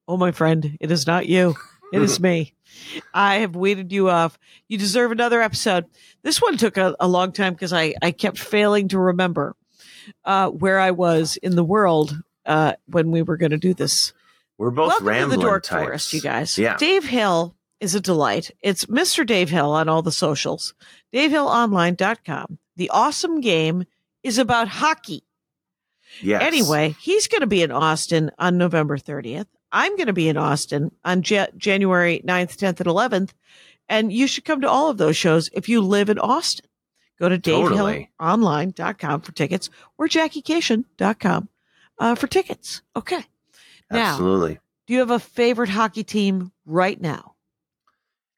S4: oh my friend, it is not you. It is me. [LAUGHS] I have weeded you off. You deserve another episode. This one took a, a long time because I, I kept failing to remember uh, where I was in the world uh, when we were going to do this.
S5: We're both
S4: Welcome to
S5: rambling
S4: the Dork
S5: types.
S4: Forest, you guys.
S5: Yeah,
S4: Dave Hill is a delight. It's Mr. Dave Hill on all the socials. DaveHillOnline.com. The awesome game is about hockey.
S5: yes.
S4: Anyway, he's going to be in Austin on November 30th. I'm going to be in Austin on Ja- January 9th, 10th, and 11th. And you should come to all of those shows if you live in Austin. Go to
S5: Totally.
S4: DaveHillOnline.com for tickets or JackieKashian.com uh, for tickets. Okay. Now,
S5: absolutely.
S4: do you have a favorite hockey team right now?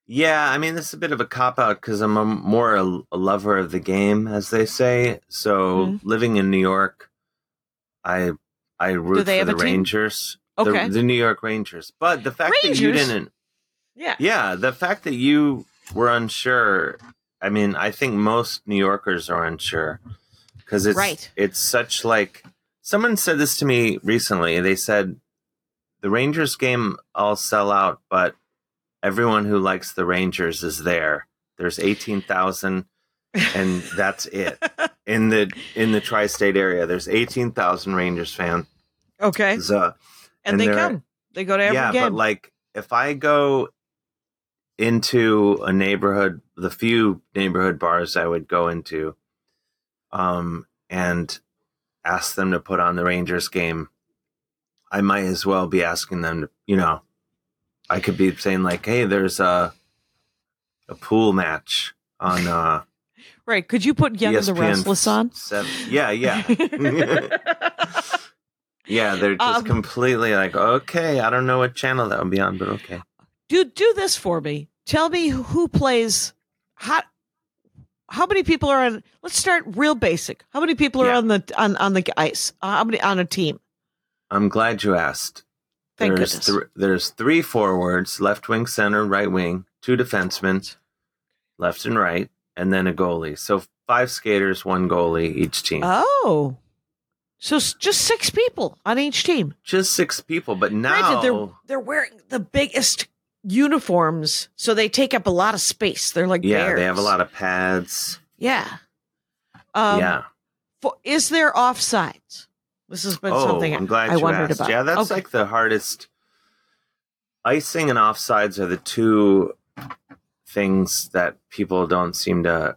S5: Yeah, I mean, this is a bit of a cop out because I'm a, more a, a lover of the game, as they say. So
S4: Mhm.
S5: living in New York, I I root for the
S4: team?
S5: Rangers,
S4: Okay.
S5: the, the New York Rangers. But the fact that you didn't,
S4: Yeah.
S5: yeah, the fact that you were unsure. I mean, I think most New Yorkers are unsure because it's
S4: Right.
S5: it's such like someone said this to me recently. They said the Rangers game all sell out, but everyone who likes the Rangers is there. There's eighteen thousand, and [LAUGHS] that's it in the in the tri-state area. There's eighteen thousand Rangers fans.
S4: Okay.
S5: So,
S4: And,
S5: and
S4: they come. They go to every
S5: yeah,
S4: game.
S5: but like if I go into a neighborhood, the few neighborhood bars I would go into, um, and ask them to put on the Rangers game, I might as well be asking them to, you know, I could be saying like, "Hey, there's a a pool match on uh,
S4: right. Could you put Young and the
S5: ESPN
S4: Restless on?
S5: seven. Yeah, yeah. [LAUGHS] Yeah, they're just
S4: Um,
S5: completely like, okay, I don't know what channel that would be on, but okay.
S4: do do this for me. Tell me who plays how how many people are on let's start real basic. How many people are
S5: Yeah.
S4: on the on on the ice? Uh, How many on a team?
S5: I'm glad you asked.
S4: Thank
S5: there's
S4: goodness.
S5: thr- there's three forwards, left wing, center, right wing, two defensemen, left and right, and then a goalie. So five skaters, one goalie each team.
S4: Oh. So just six people on each team.
S5: Just six people, but now
S4: they're they're wearing the biggest uniforms, so they take up a lot of space. They're like
S5: yeah,
S4: bears.
S5: they have a lot of pads.
S4: yeah. Um,
S5: yeah.
S4: fo- is there offsides? This has been
S5: oh,
S4: something
S5: I'm glad
S4: I
S5: you
S4: wondered
S5: asked.
S4: about.
S5: Yeah, that's
S4: Okay.
S5: like the hardest. Icing and offsides are the two things that people don't seem to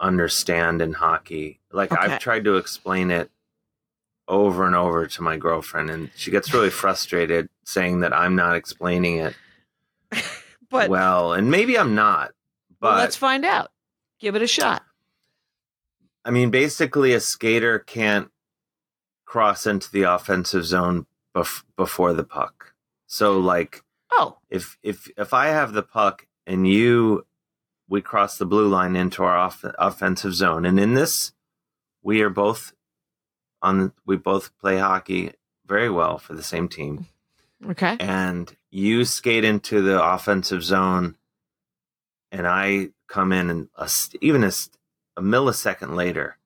S5: understand in hockey. Like
S4: Okay.
S5: I've tried to explain it over and over to my girlfriend, and she gets really frustrated saying that I'm not explaining it [LAUGHS]
S4: but
S5: well, and maybe I'm not. But
S4: well, let's find out. Give it a shot.
S5: I mean, basically, a skater can't cross into the offensive zone bef- before the puck. So, like,
S4: Oh,
S5: if if if I have the puck and you, we cross the blue line into our off- offensive zone, and in this, we are both on. We both play hockey very well for the same team,
S4: okay.
S5: and you skate into the offensive zone, and I come in and a, even a millisecond later,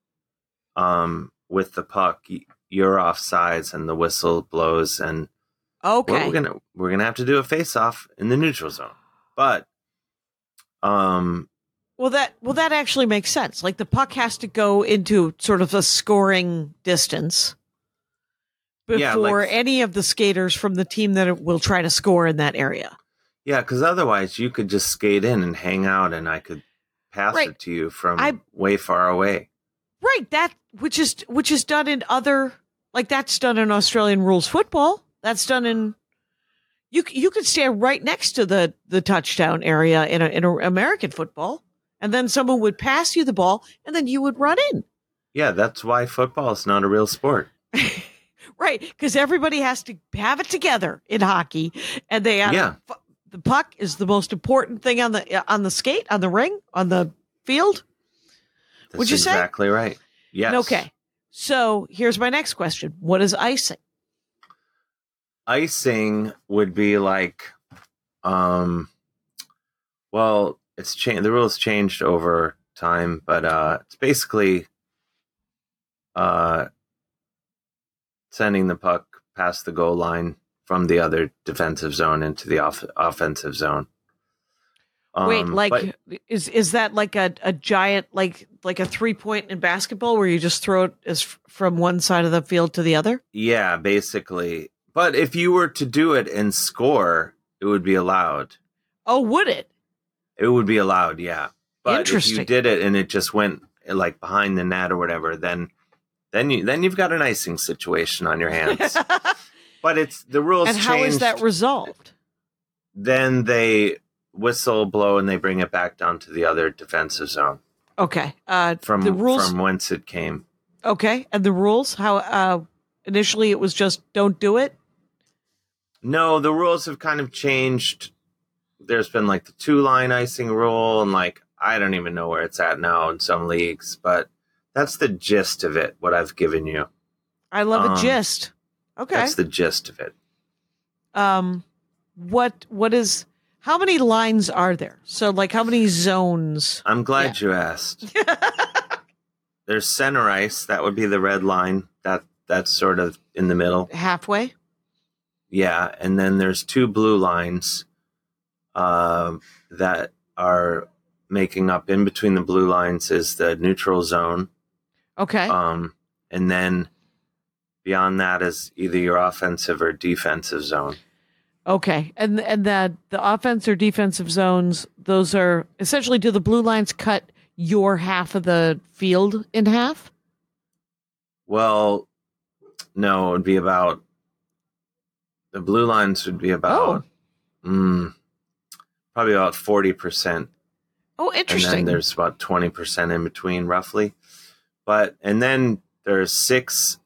S5: um, with the puck, you're off sides, and the whistle blows, and
S4: Okay.
S5: we're, we're gonna we're gonna have to do a face off in the neutral zone. But um
S4: Well, that well that actually makes sense. Like the puck has to go into sort of a scoring distance before
S5: Yeah, like-
S4: any of the skaters from the team that will try to score in that area.
S5: yeah, because otherwise you could just skate in and hang out and I could pass
S4: Right.
S5: it to you from
S4: I-
S5: way far away.
S4: Right. That which is which is done in other like that's done in Australian rules football. That's done in you. You could stand right next to the the touchdown area in a, in a American football, and then someone would pass you the ball, and then you would run in.
S5: Yeah, that's why football is not a real sport. [LAUGHS]
S4: Right, because everybody has to have it together in hockey, and they
S5: Yeah.
S4: the puck is the most important thing on the on the skate on the ring on the field.
S5: That's
S4: Would you say?
S5: exactly right. Yes.
S4: Okay, so here's my next question: What is icing?
S5: Icing would be like um well, it's changed the rules changed over time, but uh it's basically uh sending the puck past the goal line from the other defensive zone into the off- offensive zone.
S4: Wait,
S5: Um,
S4: like
S5: but-
S4: is is that like a, a giant like like a three point in basketball where you just throw it as f- from one side of the field to the other?
S5: yeah, basically. But if you were to do it and score, it would be allowed.
S4: Oh, would it?
S5: It would be allowed, yeah. But if
S4: Interesting.
S5: you did it and it just went like behind the net or whatever, then then you then you've got an icing situation on your hands. [LAUGHS] but it's the rules
S4: and how is
S5: changed.
S4: that resolved?
S5: then they whistle blow and they bring it back down to the other defensive zone
S4: Okay, uh,
S5: from
S4: the rules.
S5: from whence it came.
S4: okay, and the rules. How uh, initially it was just don't do it.
S5: No, the rules have kind of changed there's been like the two line icing rule, and like I don't even know where it's at now in some leagues, but that's the gist of it. What I've given you.
S4: I love a
S5: Um,
S4: gist. Okay.
S5: That's the gist of it.
S4: um what what is how many lines are there? So like how many zones?
S5: I'm glad you asked. [LAUGHS] There's center ice. That would be the red line. That that's sort of in the middle.
S4: Halfway?
S5: Yeah, and then there's two blue lines um, that are making up. In between the blue lines is the neutral zone,
S4: Okay.
S5: um, and then beyond that is either your offensive or defensive zone.
S4: Okay, and and that the offense or defensive zones, those are essentially do the blue lines cut your half of the field in half?
S5: Well, no, it would be about the blue lines would be about mm, probably about forty percent
S4: Oh,
S5: and
S4: interesting.
S5: then there's about 20% in between roughly but and then there's six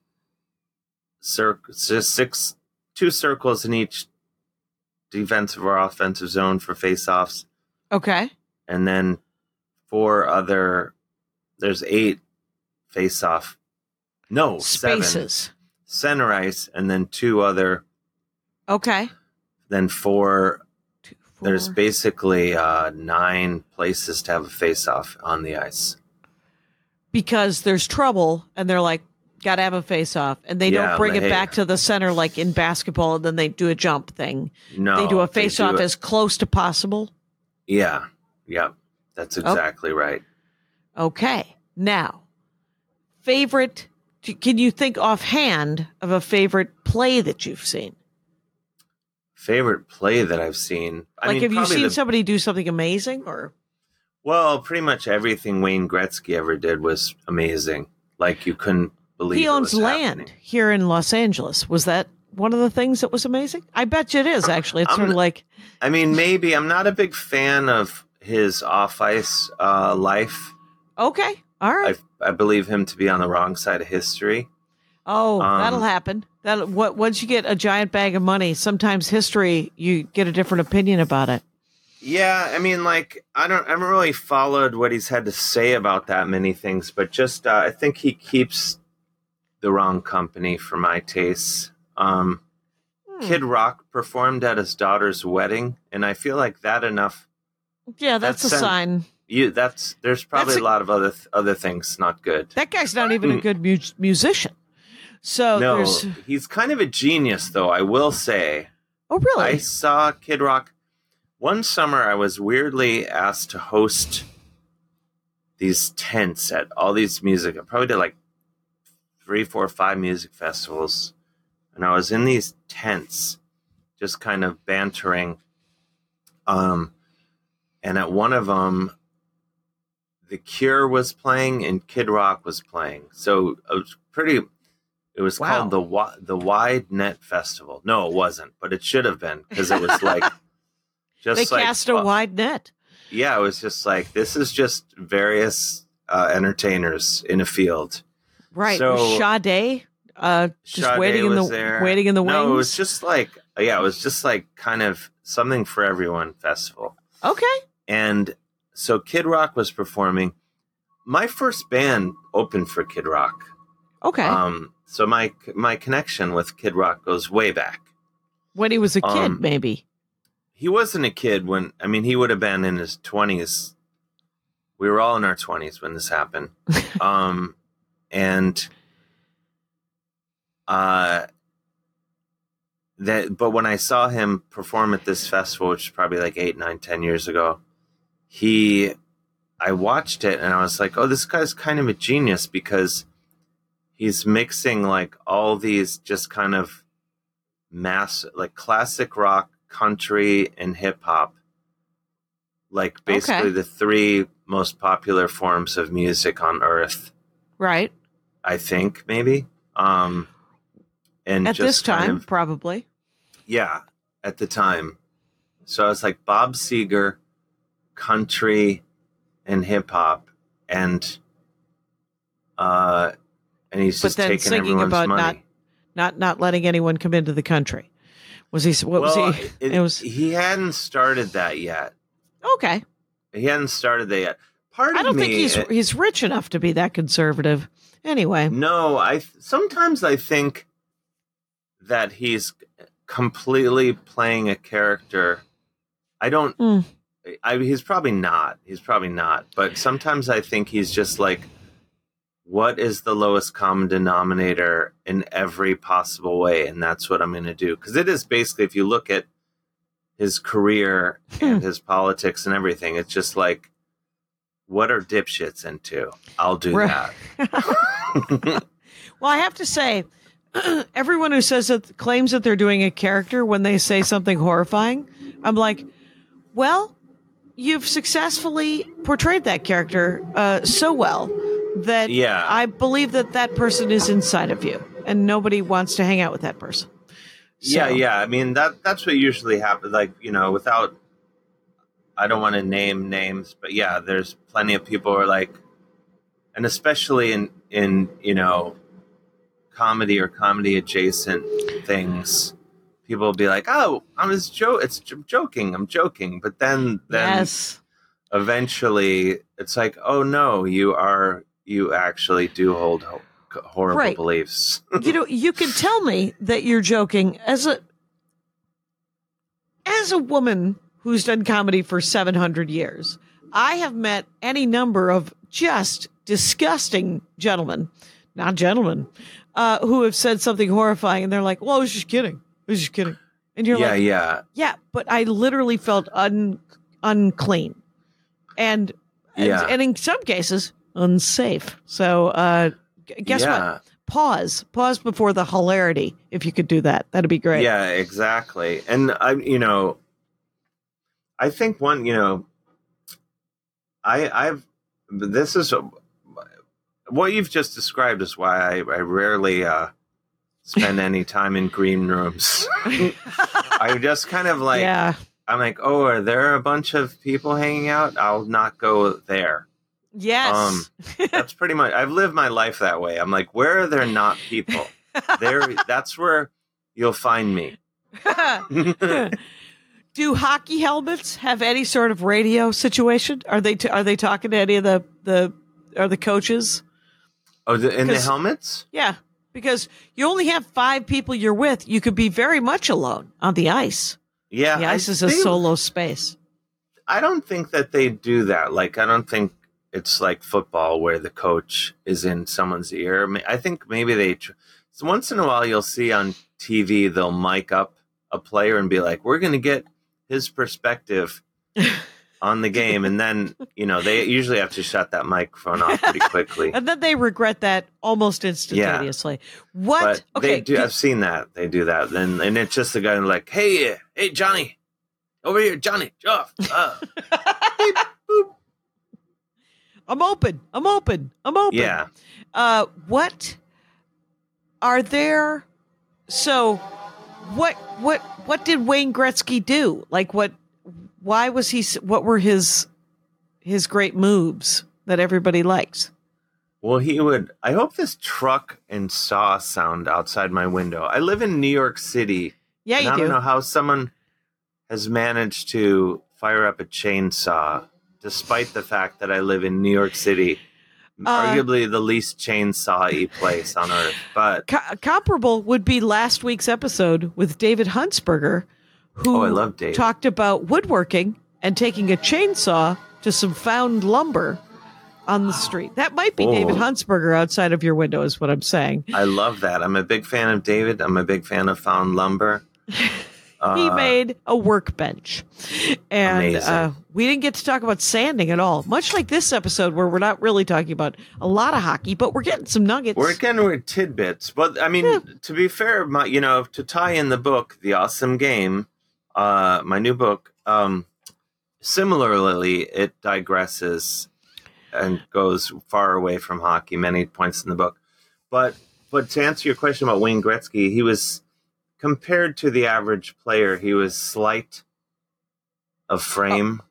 S5: circles six two circles in each defensive or offensive zone for face-offs
S4: okay.
S5: and then four other there's eight face-off no seven
S4: Spaces.
S5: center ice and then two other
S4: Okay.
S5: then four
S4: Two,
S5: there's basically uh nine places to have a face-off on the ice
S4: because there's trouble and they're like got to have a face off and they
S5: Yeah,
S4: don't bring it
S5: they-
S4: back to the center like in basketball and then they do a jump thing.
S5: no
S4: they do a face off as close to possible.
S5: Yeah. Yep. That's
S4: Oh.
S5: exactly right.
S4: Okay. Now, favorite can you think offhand of a favorite play that you've seen?
S5: Favorite play that I've seen. I
S4: like
S5: mean,
S4: have you seen
S5: the-
S4: somebody do something amazing or
S5: Well, pretty much everything Wayne Gretzky ever did was amazing. Like you couldn't believe
S4: he owns land
S5: happening.
S4: here in Los Angeles. Was that one of the things that was amazing? I bet you it is actually. It's
S5: I'm
S4: sort of like
S5: I mean, maybe I'm not a big fan of his off ice uh, life.
S4: okay, all right.
S5: I I believe him to be on the wrong side of history.
S4: Oh,
S5: Um,
S4: that'll happen. That what once you get a giant bag of money, sometimes history you get a different opinion about it.
S5: Yeah, I mean, like I don't, I haven't really followed what he's had to say about that many things, but just uh, I think he keeps the wrong company for my tastes. Um,
S4: Hmm.
S5: Kid Rock performed at his daughter's wedding, and I feel like that enough.
S4: Yeah, that's,
S5: That's
S4: a
S5: sen-
S4: sign.
S5: You, that's there's probably
S4: That's
S5: a,
S4: a-
S5: lot of other th- other things not good.
S4: That guy's not even a good mu- musician. So
S5: no,
S4: there's
S5: he's kind of a genius, though. I will say.
S4: oh really?
S5: I saw Kid Rock one summer. I was weirdly asked to host these tents at all these music. I probably did like three, four, five music festivals, and I was in these tents, just kind of bantering. Um, and at one of them, The Cure was playing and Kid Rock was playing. So it was pretty. It was
S4: Wow.
S5: called the the Wide Net Festival. No, it wasn't, but it should have been because it was like [LAUGHS] just
S4: they
S5: like
S4: cast a
S5: uh,
S4: wide net.
S5: yeah, it was just like this is just various uh, entertainers in a field.
S4: Right.
S5: so-
S4: Sade uh just
S5: Sade
S4: waiting in the
S5: there.
S4: waiting in the wings.
S5: No, it was just like yeah, it was just like kind of something for everyone festival.
S4: okay.
S5: And so Kid Rock was performing. My first band opened for Kid Rock.
S4: Okay.
S5: Um, so my my connection with Kid Rock goes way back.
S4: when he was a kid,
S5: um,
S4: maybe.
S5: He wasn't a kid when I mean he would have been in his twenties. We were all in our twenties when this happened. [LAUGHS] um, and uh, that but when I saw him perform at this festival, which is probably like eight, nine, ten years ago, he I watched it and I was like, oh, this guy's kind of a genius because he's mixing like all these just kind of mass like classic rock, country, and hip hop. Like basically
S4: Okay.
S5: the three most popular forms of music on earth,
S4: Right.
S5: I think, maybe. Um and
S4: At this
S5: kind
S4: time,
S5: of-
S4: probably.
S5: yeah, at the time. So I was like Bob Seger, country, and hip hop, and uh, and he's
S4: But
S5: just
S4: then singing
S5: everyone's
S4: about
S5: money.
S4: not not not letting anyone come into the country. Was he? What
S5: well,
S4: was he? [LAUGHS]
S5: It,
S4: It, was
S5: he hadn't started that yet.
S4: okay.
S5: He hadn't started that yet. Part
S4: I don't
S5: me,
S4: think he's
S5: uh,
S4: he's rich enough to be that conservative. Anyway,
S5: No, I sometimes I think that he's completely playing a character. I don't.
S4: Hmm.
S5: I, he's probably not. He's probably not. But sometimes I think he's just like, what is the lowest common denominator in every possible way, and that's what I'm going to do. Because it is basically, if you look at his career and his politics and everything, it's just like, what are dipshits into? I'll do
S4: Right.
S5: that. [LAUGHS] [LAUGHS]
S4: well, I have to say, [CLEARS THROAT] everyone who says that claims that they're doing a character when they say something horrifying, I'm like, well, you've successfully portrayed that character uh, so well that
S5: Yeah.
S4: I believe that that person is inside of you, and nobody wants to hang out with that person.
S5: Yeah, yeah. I mean that that's what usually happens. Like you know, without I don't want to name names, but yeah, there's plenty of people who are like, and especially in in you know, comedy or comedy adjacent things, people will be like, "Oh, I'm just jo- It's joking. I'm joking." But then then
S4: Yes.
S5: eventually, it's like, "Oh no, you are you actually do hold ho- horrible
S4: Right.
S5: beliefs." [LAUGHS]
S4: you know, you can tell me that you're joking as a as a woman who's done comedy for 700 years. I have met any number of just disgusting gentlemen, not gentlemen, uh, who have said something horrifying, and they're like, "Well, I was just kidding. I was just kidding," and you're
S5: yeah,
S4: like,
S5: yeah.
S4: "Yeah, Yeah, but I literally felt un unclean, and
S5: Yeah.
S4: and, and in some cases unsafe." So, uh, g- guess what? pause pause before the hilarity if you could do that that'd be great
S5: Yeah, exactly. And I, you know, I think one, you know, I, I've, this is what you've just described is why I, I rarely uh, spend [LAUGHS] any time in green rooms. [LAUGHS] I just kind of like,
S4: yeah
S5: I'm like, oh, are there a bunch of people hanging out? I'll not go there.
S4: yes
S5: Um, That's pretty much. I've lived my life that way. I'm like, where are there not people? There. [LAUGHS] That's where you'll find me.
S4: do hockey helmets have any sort of radio situation are they t- are they talking to any of the the are the coaches
S5: Oh, the, in the helmets?
S4: yeah because you only have five people you're with you could be very much alone on the ice
S5: Yeah,
S4: the
S5: I
S4: ice is a
S5: think-
S4: solo space
S5: I don't think that they do that. Like, I don't think it's like football where the coach is in someone's ear. I I think maybe they. Tr- so once in a while, you'll see on TV they'll mic up a player and be like, "We're going to get his perspective [LAUGHS] on the game," and then you know they usually have to shut that microphone off pretty quickly. [LAUGHS]
S4: and then they regret that almost instantaneously what
S5: But
S4: okay
S5: they do. I've seen that they do that. Then and it's just the guy like, "Hey, hey, Johnny, over here, Johnny, Jeff." Uh, [LAUGHS] beep.
S4: I'm open. I'm open. I'm open.
S5: Yeah.
S4: Uh, what are there? So, what what what did Wayne Gretzky do? Like, what? Why was he? What were his his great moves that everybody likes?
S5: Well, he would. I hope this truck and saw sound outside my window. I live in New York City.
S4: Yeah, you
S5: I
S4: do.
S5: don't know how someone has managed to fire up a chainsaw, despite the fact that I live in New York City,
S4: Uh,
S5: arguably the least chainsaw-y place on earth. But
S4: Co- comparable would be last week's episode with David Huntsberger, who
S5: Oh, I love Dave.
S4: talked about woodworking and taking a chainsaw to some found lumber on the street. That might be
S5: Oh.
S4: David Huntsberger outside of your window, is what I'm saying.
S5: I love that. I'm a big fan of David. I'm a big fan of found lumber. [LAUGHS]
S4: he
S5: Uh,
S4: made a workbench. And uh, we didn't get to talk about sanding at all, much like this episode where we're not really talking about a lot of hockey, but we're getting some nuggets.
S5: We're getting tidbits, but I mean,
S4: Yeah.
S5: to be fair, my you know, to tie in the book, the awesome game, uh, my new book, um, similarly, it digresses and goes far away from hockey many points in the book. But but to answer your question about Wayne Gretzky, he was compared to the average player, he was slight of frame.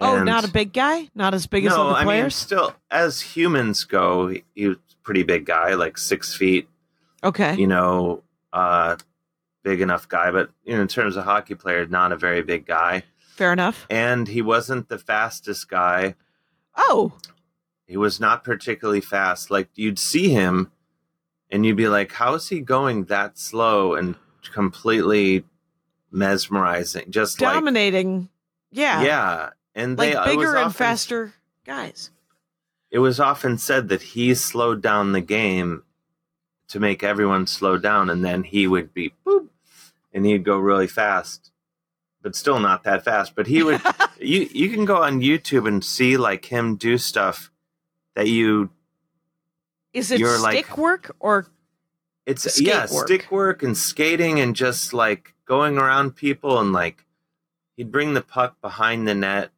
S4: oh,
S5: and-
S4: not a big guy? Not as big as
S5: no,
S4: other
S5: I mean,
S4: players?
S5: still, as humans go, he, he was a pretty big guy, like six feet
S4: okay.
S5: you know, uh, big enough guy, but you know, in terms of hockey player, not a very big guy.
S4: Fair enough.
S5: And he wasn't the fastest guy.
S4: Oh,
S5: He was not particularly fast. Like you'd see him and you'd be like, how is he going that slow and completely mesmerizing? Just like
S4: dominating. yeah.
S5: yeah. And
S4: Like bigger and
S5: often-
S4: faster guys.
S5: It was often said that he slowed down the game to make everyone slow down, and then he would be boop, and he'd go really fast, but still not that fast. But he would. [LAUGHS] you you can go on YouTube and see like him do stuff that you
S4: Is it stick
S5: like-
S4: work or
S5: It's yeah,
S4: work.
S5: stick work and skating and just like going around people and like he'd bring the puck behind the net.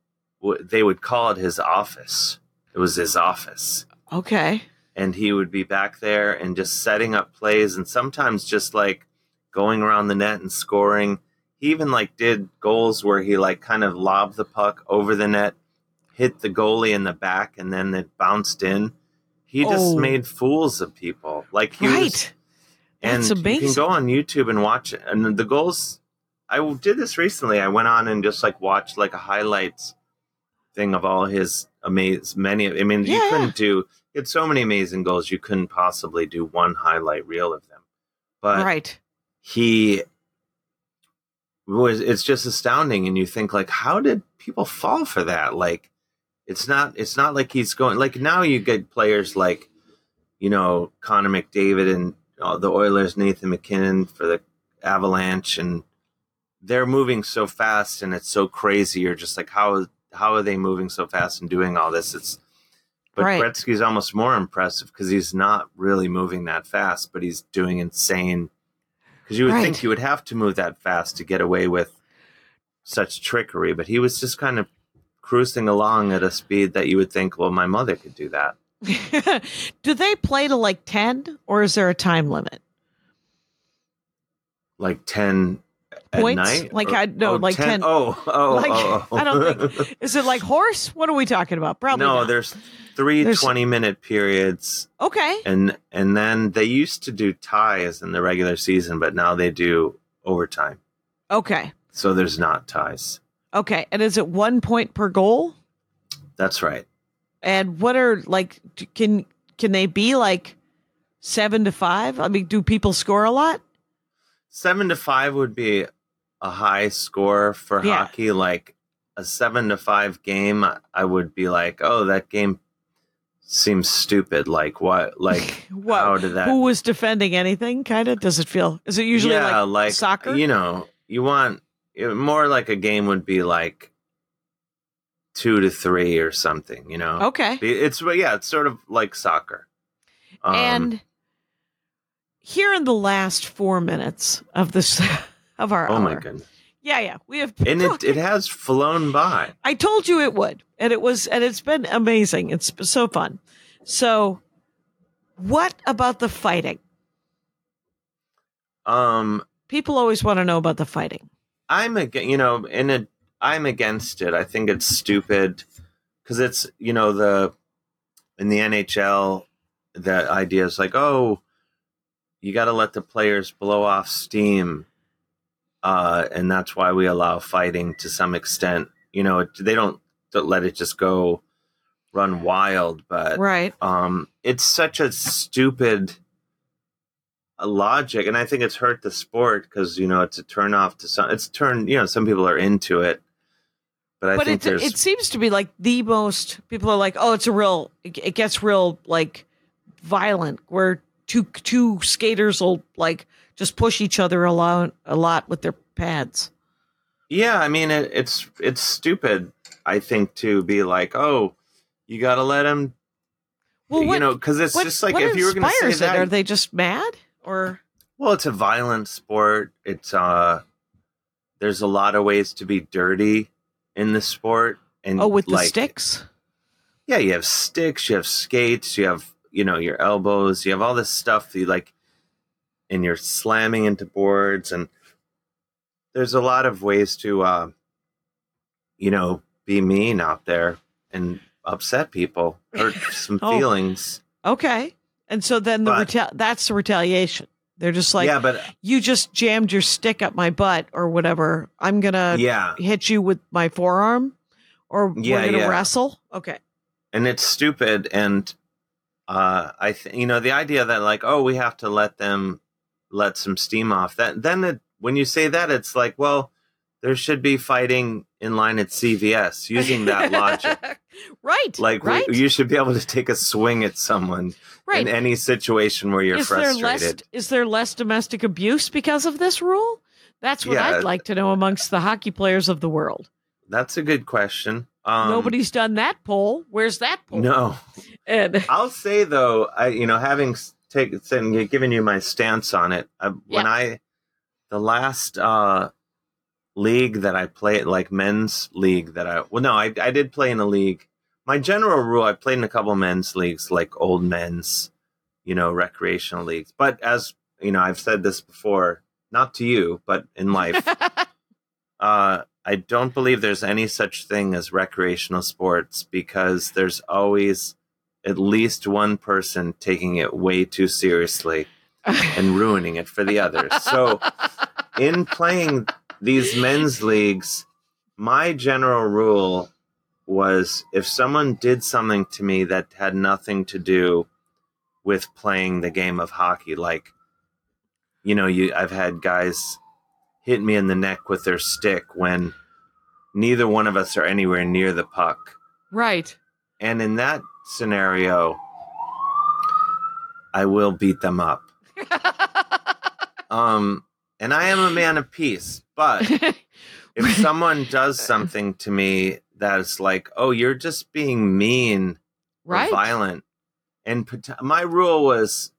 S5: They would call it his office. It was his office,
S4: okay?
S5: and he would be back there and just setting up plays and sometimes just like going around the net and scoring. He even like did goals where he like kind of lobbed the puck over the net, hit the goalie in the back, and then it bounced in. He just
S4: Oh.
S5: made fools of people. Like he was
S4: Right.
S5: and
S4: That's
S5: you can go on YouTube and watch it. And the goals, I did this recently. I went on and just like watched like a highlights thing of all his amazing many. I mean, you couldn't do. He had so many amazing goals. You couldn't possibly do one highlight reel of them. But
S4: right.
S5: He was. It's just astounding, and you think like, how did people fall for that? Like, it's not. It's not like he's going. Like now, you get players like, you know, Connor McDavid and uh, the Oilers, Nathan MacKinnon for the Avalanche, and they're moving so fast, and it's so crazy. You're just like, how how are they moving so fast and doing all this? It's but
S4: Right.
S5: Gretzky's almost more impressive because he's not really moving that fast, but he's doing insane. Because you would
S4: Right.
S5: think you would have to move that fast to get away with such trickery, but he was just kind of cruising along at a speed that you would think, well, my mother could do that. [LAUGHS]
S4: Do they play to like 10 or is there a time limit?
S5: Like ten at
S4: Points? Like
S5: Or-
S4: I- no,
S5: oh,
S4: like 10
S5: Oh, [LAUGHS] oh,
S4: Like,
S5: oh, oh.
S4: I don't think [LAUGHS] is it like horse? What are we talking about? Probably
S5: no,
S4: not.
S5: there's three
S4: There's-
S5: 20 minute periods
S4: Okay.
S5: and and then they used to do ties in the regular season but now they do overtime
S4: Okay.
S5: so there's not ties
S4: Okay. And is it 1 point per goal?
S5: that's right
S4: And what are like can can they be like 7 to 5? I mean, do people score a lot?
S5: seven to five would be a high score for
S4: Yeah.
S5: hockey like a seven to five game i would be like oh that game seems stupid like what [LAUGHS] like
S4: What?
S5: how did that
S4: Who was defending anything? Kind of. Does it feel? Is it usually
S5: yeah,
S4: like, soccer?
S5: You know, you want it- more like a game would be like two to three or something. You know,
S4: okay.
S5: It's yeah, it's sort of like soccer. Um,
S4: and here in the last four minutes of this [LAUGHS] of our
S5: oh my goodness,
S4: yeah, yeah, we have.
S5: and it [LAUGHS] it has flown by.
S4: I told you it would, and it was, and it's been amazing. It's so fun. So, what about the fighting?
S5: Um,
S4: People always want to know about the fighting.
S5: I'm again, you know, in a I'm against it. I think it's stupid because it's you know the in the NHL the idea is like oh you got to let the players blow off steam, uh, and that's why we allow fighting to some extent. You know, they don't, let it just go run wild, but
S4: Right.
S5: um, it's such a stupid logic, and I think it's hurt the sport because you know it's a turn off to some. It's turned, you know, some people are into it, but I
S4: but
S5: think
S4: it, it seems to be like the most people are like, oh, it's a real. It, it gets real like violent where two two skaters will like just push each other a lot a lot with their pads.
S5: yeah. I mean, it, it's it's stupid. I think to be like, oh, you got to let him,
S4: Well, what,
S5: you know, because it's
S4: what,
S5: just like if you were going to say
S4: it?
S5: that,
S4: Are they just mad or?
S5: Well, it's a violent sport. It's uh there's a lot of ways to be dirty in the sport. And
S4: Oh, with the sticks.
S5: Yeah, you have sticks, you have skates, you have, you know, your elbows, you have all this stuff that you like and you're slamming into boards and there's a lot of ways to uh you know, be mean out there and upset people, hurt [LAUGHS] some
S4: Oh.
S5: feelings.
S4: Okay, and so then the
S5: But-
S4: reta- that's the retaliation. They're just like,
S5: yeah, but
S4: you just jammed your stick up my butt or whatever. I'm gonna
S5: yeah,
S4: hit you with my forearm, or
S5: Yeah,
S4: we're gonna
S5: yeah.
S4: wrestle. Okay.
S5: and it's stupid. And uh, I, th- you know, the idea that like, oh, we have to let them let some steam off. That then it, when you say that, it's like, well, there should be fighting in line at CVS using that [LAUGHS] logic.
S4: right.
S5: Like we- you should be able to take a swing at someone
S4: right.
S5: in any situation where you're
S4: is there less
S5: frustrated.
S4: is there less domestic abuse because of this rule? That's what
S5: Yeah.
S4: I'd like to know amongst the hockey players of the world.
S5: That's a good question. Um,
S4: Nobody's done that poll. Where's that poll?
S5: No,
S4: And
S5: I'll say though, I you know having taken and giving you my stance on it, I, when
S4: Yeah.
S5: I the last uh league that I played, like men's league that I well no, I I did play in a league. My general rule, I played in a couple men's leagues, like old men's, you know, recreational leagues. But as you know, I've said this before, not to you, but in life. [LAUGHS] uh, I don't believe there's any such thing as recreational sports because there's always at least one person taking it way too seriously and [LAUGHS] ruining it for the others. So, in playing these men's leagues, my general rule was if someone did something to me that had nothing to do with playing the game of hockey, like, you know, you I've had guys hit me in the neck with their stick when neither one of us are anywhere near the puck.
S4: right.
S5: And in that scenario, I will beat them up. [LAUGHS] Um, and I am a man of peace, but if [LAUGHS] someone does something to me that's like, oh, you're just being mean or
S4: right.
S5: violent, and pot- my rule was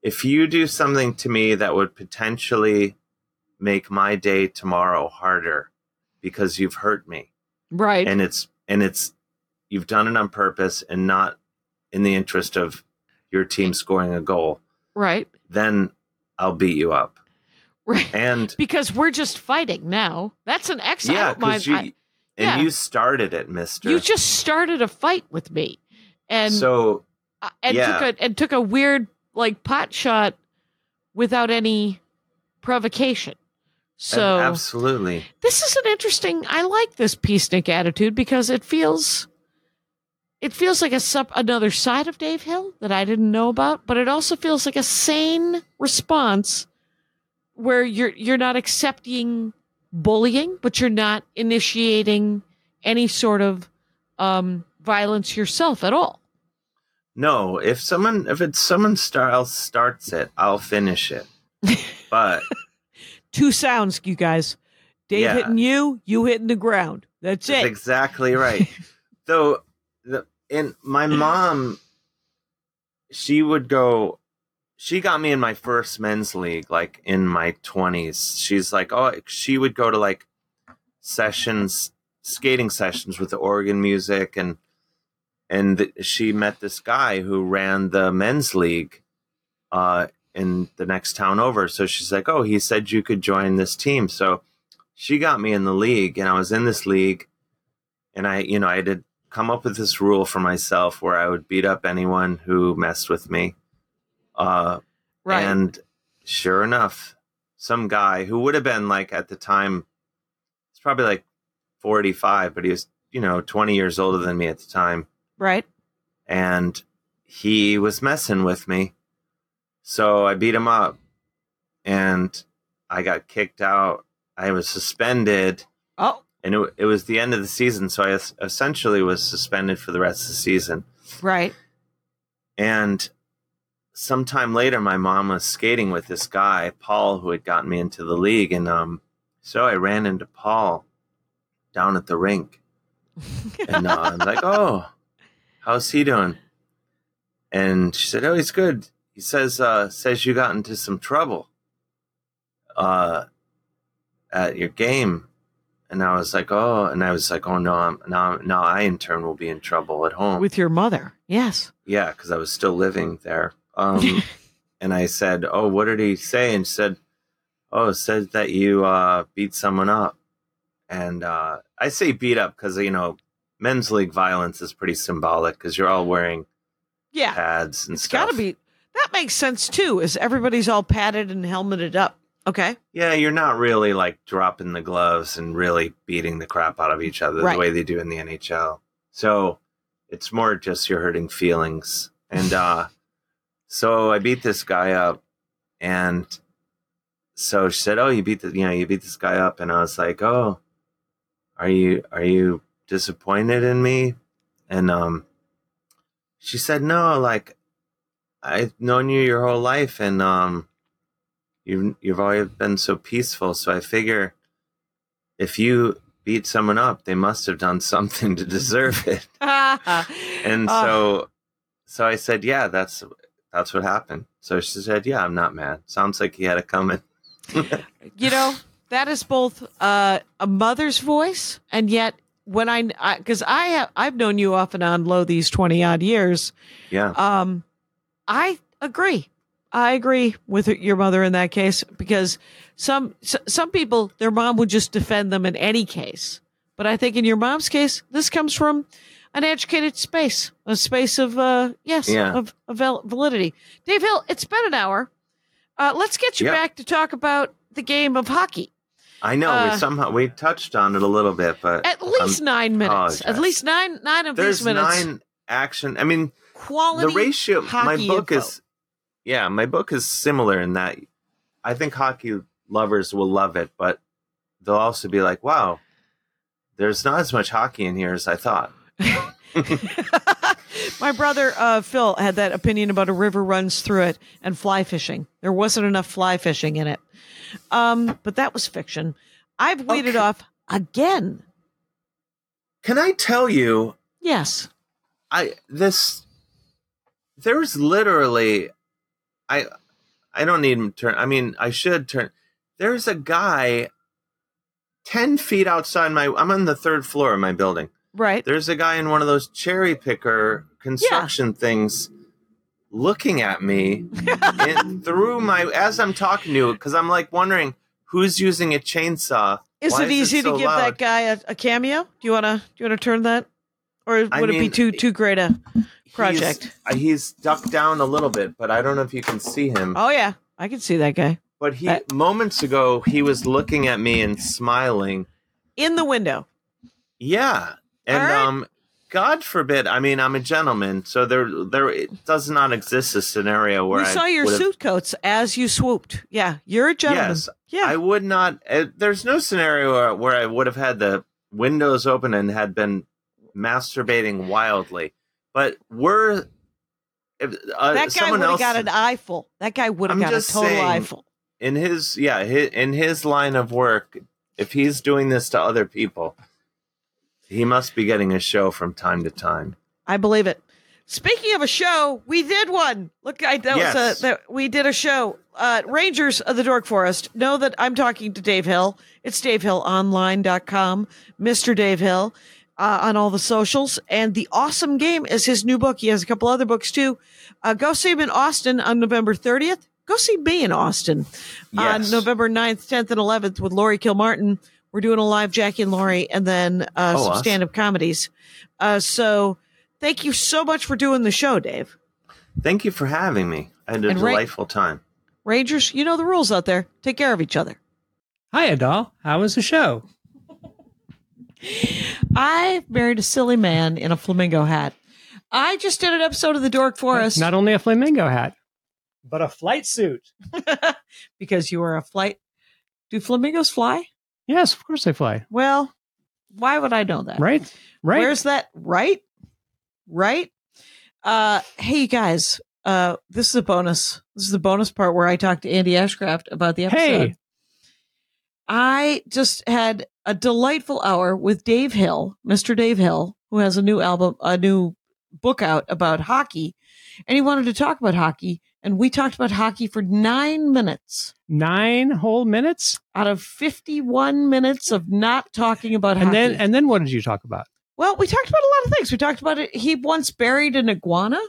S5: if you do something to me that would potentially make my day tomorrow harder because you've hurt me
S4: Right.
S5: and it's and it's you've done it on purpose and not in the interest of your team scoring a goal
S4: right.
S5: then i'll beat you up
S4: Right.
S5: and [LAUGHS]
S4: Because we're just fighting now. That's an. I
S5: yeah because you
S4: I-
S5: and
S4: yeah.
S5: you started it mister
S4: you just started a fight with me, and
S5: so
S4: uh, and
S5: yeah.
S4: took a and took a weird like pot shot without any provocation. So
S5: absolutely
S4: this is an interesting. I like this peacenik attitude because it feels, it feels like a sub, another side of Dave Hill that I didn't know about, but it also feels like a sane response where you're you're not accepting bullying, but you're not initiating any sort of um, violence yourself at all.
S5: no if someone if it's someone star- starts it i'll finish it [LAUGHS] but
S4: Two sounds, you guys. Dave
S5: Yeah.
S4: hitting you, you hitting the ground. That's
S5: That's
S4: it.
S5: exactly right. [LAUGHS] Though, the, and my mom, she would go. She got me in my first men's league, like in my twenties. She's like, oh, she would go to like sessions, skating sessions with the organ music, and and th- she met this guy who ran the men's league, uh, in the next town over. So she's like, oh, he said you could join this team. So she got me in the league, and I was in this league and I, you know, I to come up with this rule for myself where I would beat up anyone who messed with me. Uh,
S4: right.
S5: And sure enough, some guy who would have been like at the time, it's probably like 45, but he was, you know, 20 years older than me at the time.
S4: right.
S5: And he was messing with me. So I beat him up and I got kicked out. I was suspended
S4: Oh,
S5: and it, it was the end of the season, so I essentially was suspended for the rest of the season.
S4: right.
S5: And sometime later, my mom was skating with this guy, Paul, who had gotten me into the league, and um, so I ran into Paul down at the rink, [LAUGHS] and uh, I'm like, "Oh, how's he doing?" And she said, "Oh, he's good." He says, uh, "Says you got into some trouble, uh, at your game." And I was like, "Oh," and I was like, "Oh no, I'm now now I in turn will be in trouble at home."
S4: With your mother. Yes.
S5: Yeah, because I was still living there. Um, [LAUGHS] and I said, "Oh, what did he say?" And she said, "Oh, said that you uh, beat someone up." And uh, I say beat up because you know men's league violence is pretty symbolic because you're all wearing
S4: Yeah.
S5: pads and
S4: It's
S5: stuff.
S4: got to be. That makes sense too, as everybody's all padded and helmeted up. Okay.
S5: Yeah, you're not really like dropping the gloves and really beating the crap out of each other
S4: Right.
S5: the way they do in the NHL. So it's more just you're hurting feelings. And uh so I beat this guy up and so she said, Oh, you beat the you know, you beat this guy up and I was like, Oh, are you are you disappointed in me? And um she said, No, like I've known you your whole life and um you've you've always been so peaceful. So I figure if you beat someone up, they must have done something to deserve it. [LAUGHS] And
S4: Uh,
S5: so so I said, Yeah, that's that's what happened. So she said, Yeah, I'm not mad. Sounds like he had it coming. [LAUGHS]
S4: you know that is both uh, a mother's voice and yet when i because I, have i've known you off and on low these 20 odd years
S5: Yeah.
S4: um i agree i agree with your mother in that case because some some people their mom would just defend them in any case but i think in your mom's case this comes from an educated space a space of uh yes
S5: Yeah.
S4: of, of validity dave hill it's been an hour uh, let's get you
S5: Yeah.
S4: back to talk about the game of hockey
S5: I know
S4: uh,
S5: we somehow we touched on it a little bit, but
S4: At least
S5: I'm-
S4: nine minutes. At least nine nine of
S5: there's
S4: these minutes.
S5: nine action. I mean,
S4: quality
S5: the ratio. My book
S4: info.
S5: is, yeah, my book is similar in that I think hockey lovers will love it, but they'll also be like, "Wow, there's not as much hockey in here as I thought." [LAUGHS] [LAUGHS]
S4: My brother uh, Phil had that opinion about a river runs through it and fly fishing. There wasn't enough fly fishing in it. Um, but that was fiction. I've weeded
S5: Okay.
S4: off again.
S5: Can I tell you?
S4: Yes.
S5: I this there's literally I I don't need him turn I mean I should turn there's a guy 10 feet outside my I'm on the third floor of my building.
S4: Right.
S5: There's a guy in one of those cherry picker construction things looking at me [LAUGHS] in, through my as I'm talking to you because I'm like wondering who's using a chainsaw.
S4: Is
S5: Why
S4: it easy
S5: so
S4: to give
S5: loud?
S4: that guy a, a cameo? Do you wanna do you wanna turn that? Or would
S5: I
S4: it be too too great a project?
S5: He's, uh, he's ducked down a little bit, but I don't know if you can see him.
S4: Oh yeah. I can see that guy.
S5: But he
S4: That-
S5: moments ago he was looking at me and smiling.
S4: In the window.
S5: Yeah. And
S4: right.
S5: um God forbid, I mean I'm a gentleman, so there there it does not exist a scenario where
S4: we
S5: I
S4: saw your suit coats as you swooped. Yeah, you're a gentleman.
S5: Yes.
S4: yeah.
S5: I would not uh, there's no scenario where I would have had the windows open and had been masturbating wildly. But we're if, uh,
S4: that guy would have got an eyeful. That guy would have got a total
S5: saying,
S4: eyeful.
S5: in his yeah his, in his line of work if he's doing this to other people he must be getting a show from time to time
S4: I believe it. Speaking of a show, we did one. Look, I, that
S5: Yes.
S4: was a that we did a show. Uh, Rangers of the Dork Forest. Know that I'm talking to Dave Hill. It's DaveHillOnline.com. Mr. Dave Hill uh, on all the socials. And the awesome game is his new book. He has a couple other books too. Uh, go see him in Austin on November 30th. Go see me in Austin on November 9th, 10th, and 11th with Laurie Kilmartin. We're doing a live Jackie and Laurie and then uh,
S5: Oh,
S4: some
S5: awesome.
S4: stand up comedies. Uh, so thank you so much for doing the show, Dave.
S5: thank you for having me i had a
S4: And Ray-
S5: delightful time
S4: Rangers, you know the rules out there. Take care of each other.
S6: Hi, Adal. How was the show?
S4: I married a silly man in a flamingo hat. I just did an episode of the Dork Forest
S6: Not only a flamingo hat, but a flight suit. [LAUGHS]
S4: because you are a flight. Do flamingos fly?
S6: Yes, of course they fly.
S4: Well, why would I know that?
S6: Right? Right?
S4: Where's that? Right? Right? Uh, hey, you guys. Uh, this is a bonus. This is the bonus part where I talked to Andy Ashcraft about the episode.
S6: Hey.
S4: I just had a delightful hour with Dave Hill, Mr. Dave Hill, who has a new album, a new book out about hockey, and he wanted to talk about hockey. And we talked about hockey for nine minutes
S6: Nine whole minutes?
S4: out of 51 minutes of not talking about
S6: And
S4: hockey.
S6: then and then what did you talk about?
S4: well, we talked about a lot of things. We talked about it. He once buried an iguana.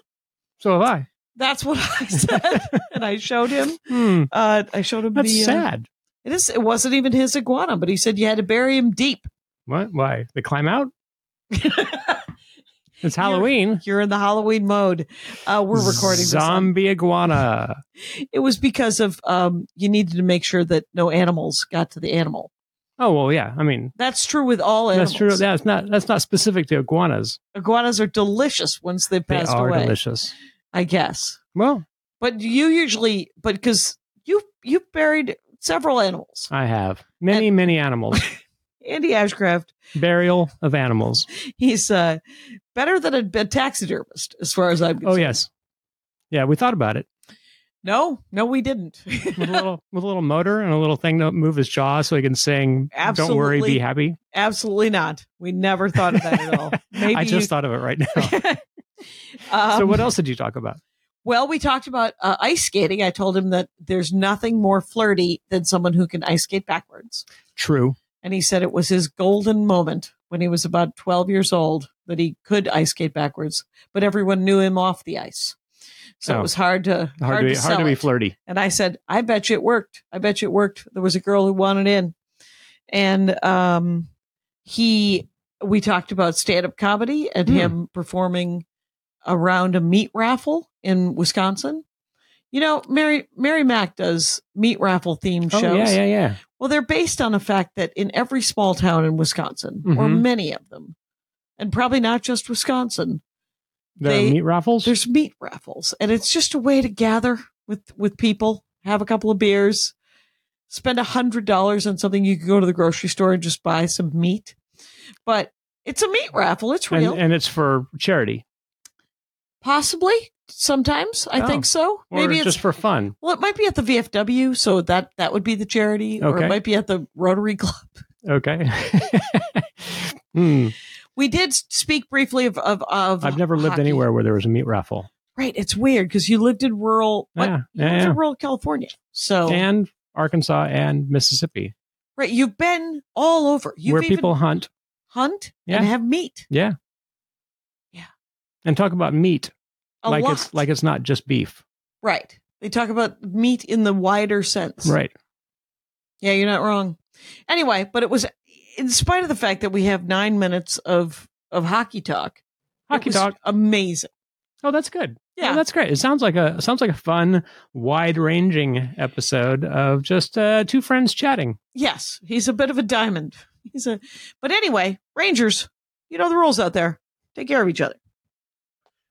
S6: So have I.
S4: That's what I [LAUGHS] said. and I showed him,
S6: Hmm.
S4: uh, I showed him
S6: That's
S4: the, uh,
S6: sad.
S4: It wasn't even his iguana, but he said you had to bury him deep.
S6: What? Why? They climb out? [LAUGHS] It's Halloween.
S4: You're in the Halloween mode. Uh, we're recording this.
S6: Zombie iguana. [LAUGHS]
S4: It was because of um, you needed to make sure that no animals got to the animal.
S6: Oh well, yeah. I mean,
S4: That's true with all animals.
S6: that's true. That's not that's not specific to iguanas.
S4: Iguanas are delicious once they've
S6: They
S4: passed
S6: are
S4: away.
S6: delicious.
S4: I guess.
S6: Well,
S4: But you usually, but because you you buried several animals.
S6: I have many many animals. [LAUGHS]
S4: Andy Ashcraft,
S6: Burial of animals.
S4: he's uh, better than a, a taxidermist, as far as I'm concerned.
S6: Oh yes, yeah. We thought about it
S4: No, no, we didn't. [LAUGHS]
S6: with a little with a little motor and a little thing to move his jaw so he can sing. Don't worry, be happy.
S4: Absolutely not. We never thought of that at all. [LAUGHS] Maybe
S6: I just
S4: you-
S6: thought of it right now.
S4: Um,
S6: so what else did you talk about?
S4: Well, we talked about uh, ice skating. I told him that there's nothing more flirty than someone who can ice skate backwards.
S6: True.
S4: And he said it was his golden moment when he was about 12 years old that he could ice skate backwards, but everyone knew him off the ice. So
S6: Oh.
S4: it was hard to
S6: Hard,
S4: hard,
S6: to be,
S4: to,
S6: hard to be
S4: it.
S6: flirty.
S4: And I said, I bet you it worked. I bet you it worked. There was a girl who wanted in. And um, he, we talked about stand up comedy and
S6: Hmm.
S4: him performing around a meat raffle in Wisconsin. You know, Mary Mary Mack does meat raffle themed
S6: Oh
S4: shows.
S6: yeah, yeah, yeah.
S4: Well, they're based on the fact that in every small town in Wisconsin, or
S6: Mhm.
S4: many of them, and probably not just Wisconsin,
S6: The
S4: They-
S6: meat raffles.
S4: there's meat raffles, and it's just a way to gather with with people, have a couple of beers, spend a hundred dollars on something you could go to the grocery store and just buy some meat. But it's a meat raffle. It's
S6: and,
S4: real.
S6: and it's for charity,
S4: Possibly sometimes. I
S6: Oh.
S4: think so. Maybe it's
S6: just for fun.
S4: well, it might be at the VFW, so that that would be the charity,
S6: okay.
S4: or it might be at the Rotary Club. [LAUGHS]
S6: Okay. [LAUGHS] Hmm.
S4: We did speak briefly of of, of
S6: I've never lived
S4: hockey.
S6: anywhere where there was a meat raffle.
S4: Right, it's weird because you lived in rural?
S6: Yeah,
S4: you
S6: yeah,
S4: lived
S6: yeah.
S4: in rural California. So
S6: And Arkansas and Mississippi,
S4: right, you've been all over. You've
S6: where people hunt.
S4: hunt
S6: Yeah.
S4: and have meat.
S6: Yeah.
S4: Yeah.
S6: And talk about meat
S4: A
S6: like
S4: lot.
S6: it's like it's not just beef.
S4: right. They talk about meat in the wider sense.
S6: Right.
S4: Yeah, you're not wrong. Anyway, but it was in spite of the fact that we have nine minutes of of hockey talk.
S6: Hockey talk.
S4: amazing.
S6: Oh, that's good.
S4: Yeah.
S6: Oh, that's great. It sounds like a it sounds like a fun, wide-ranging episode of just uh, two friends chatting.
S4: Yes, he's a bit of a diamond. He's a, but anyway, Rangers, you know the rules out there. Take care of each other.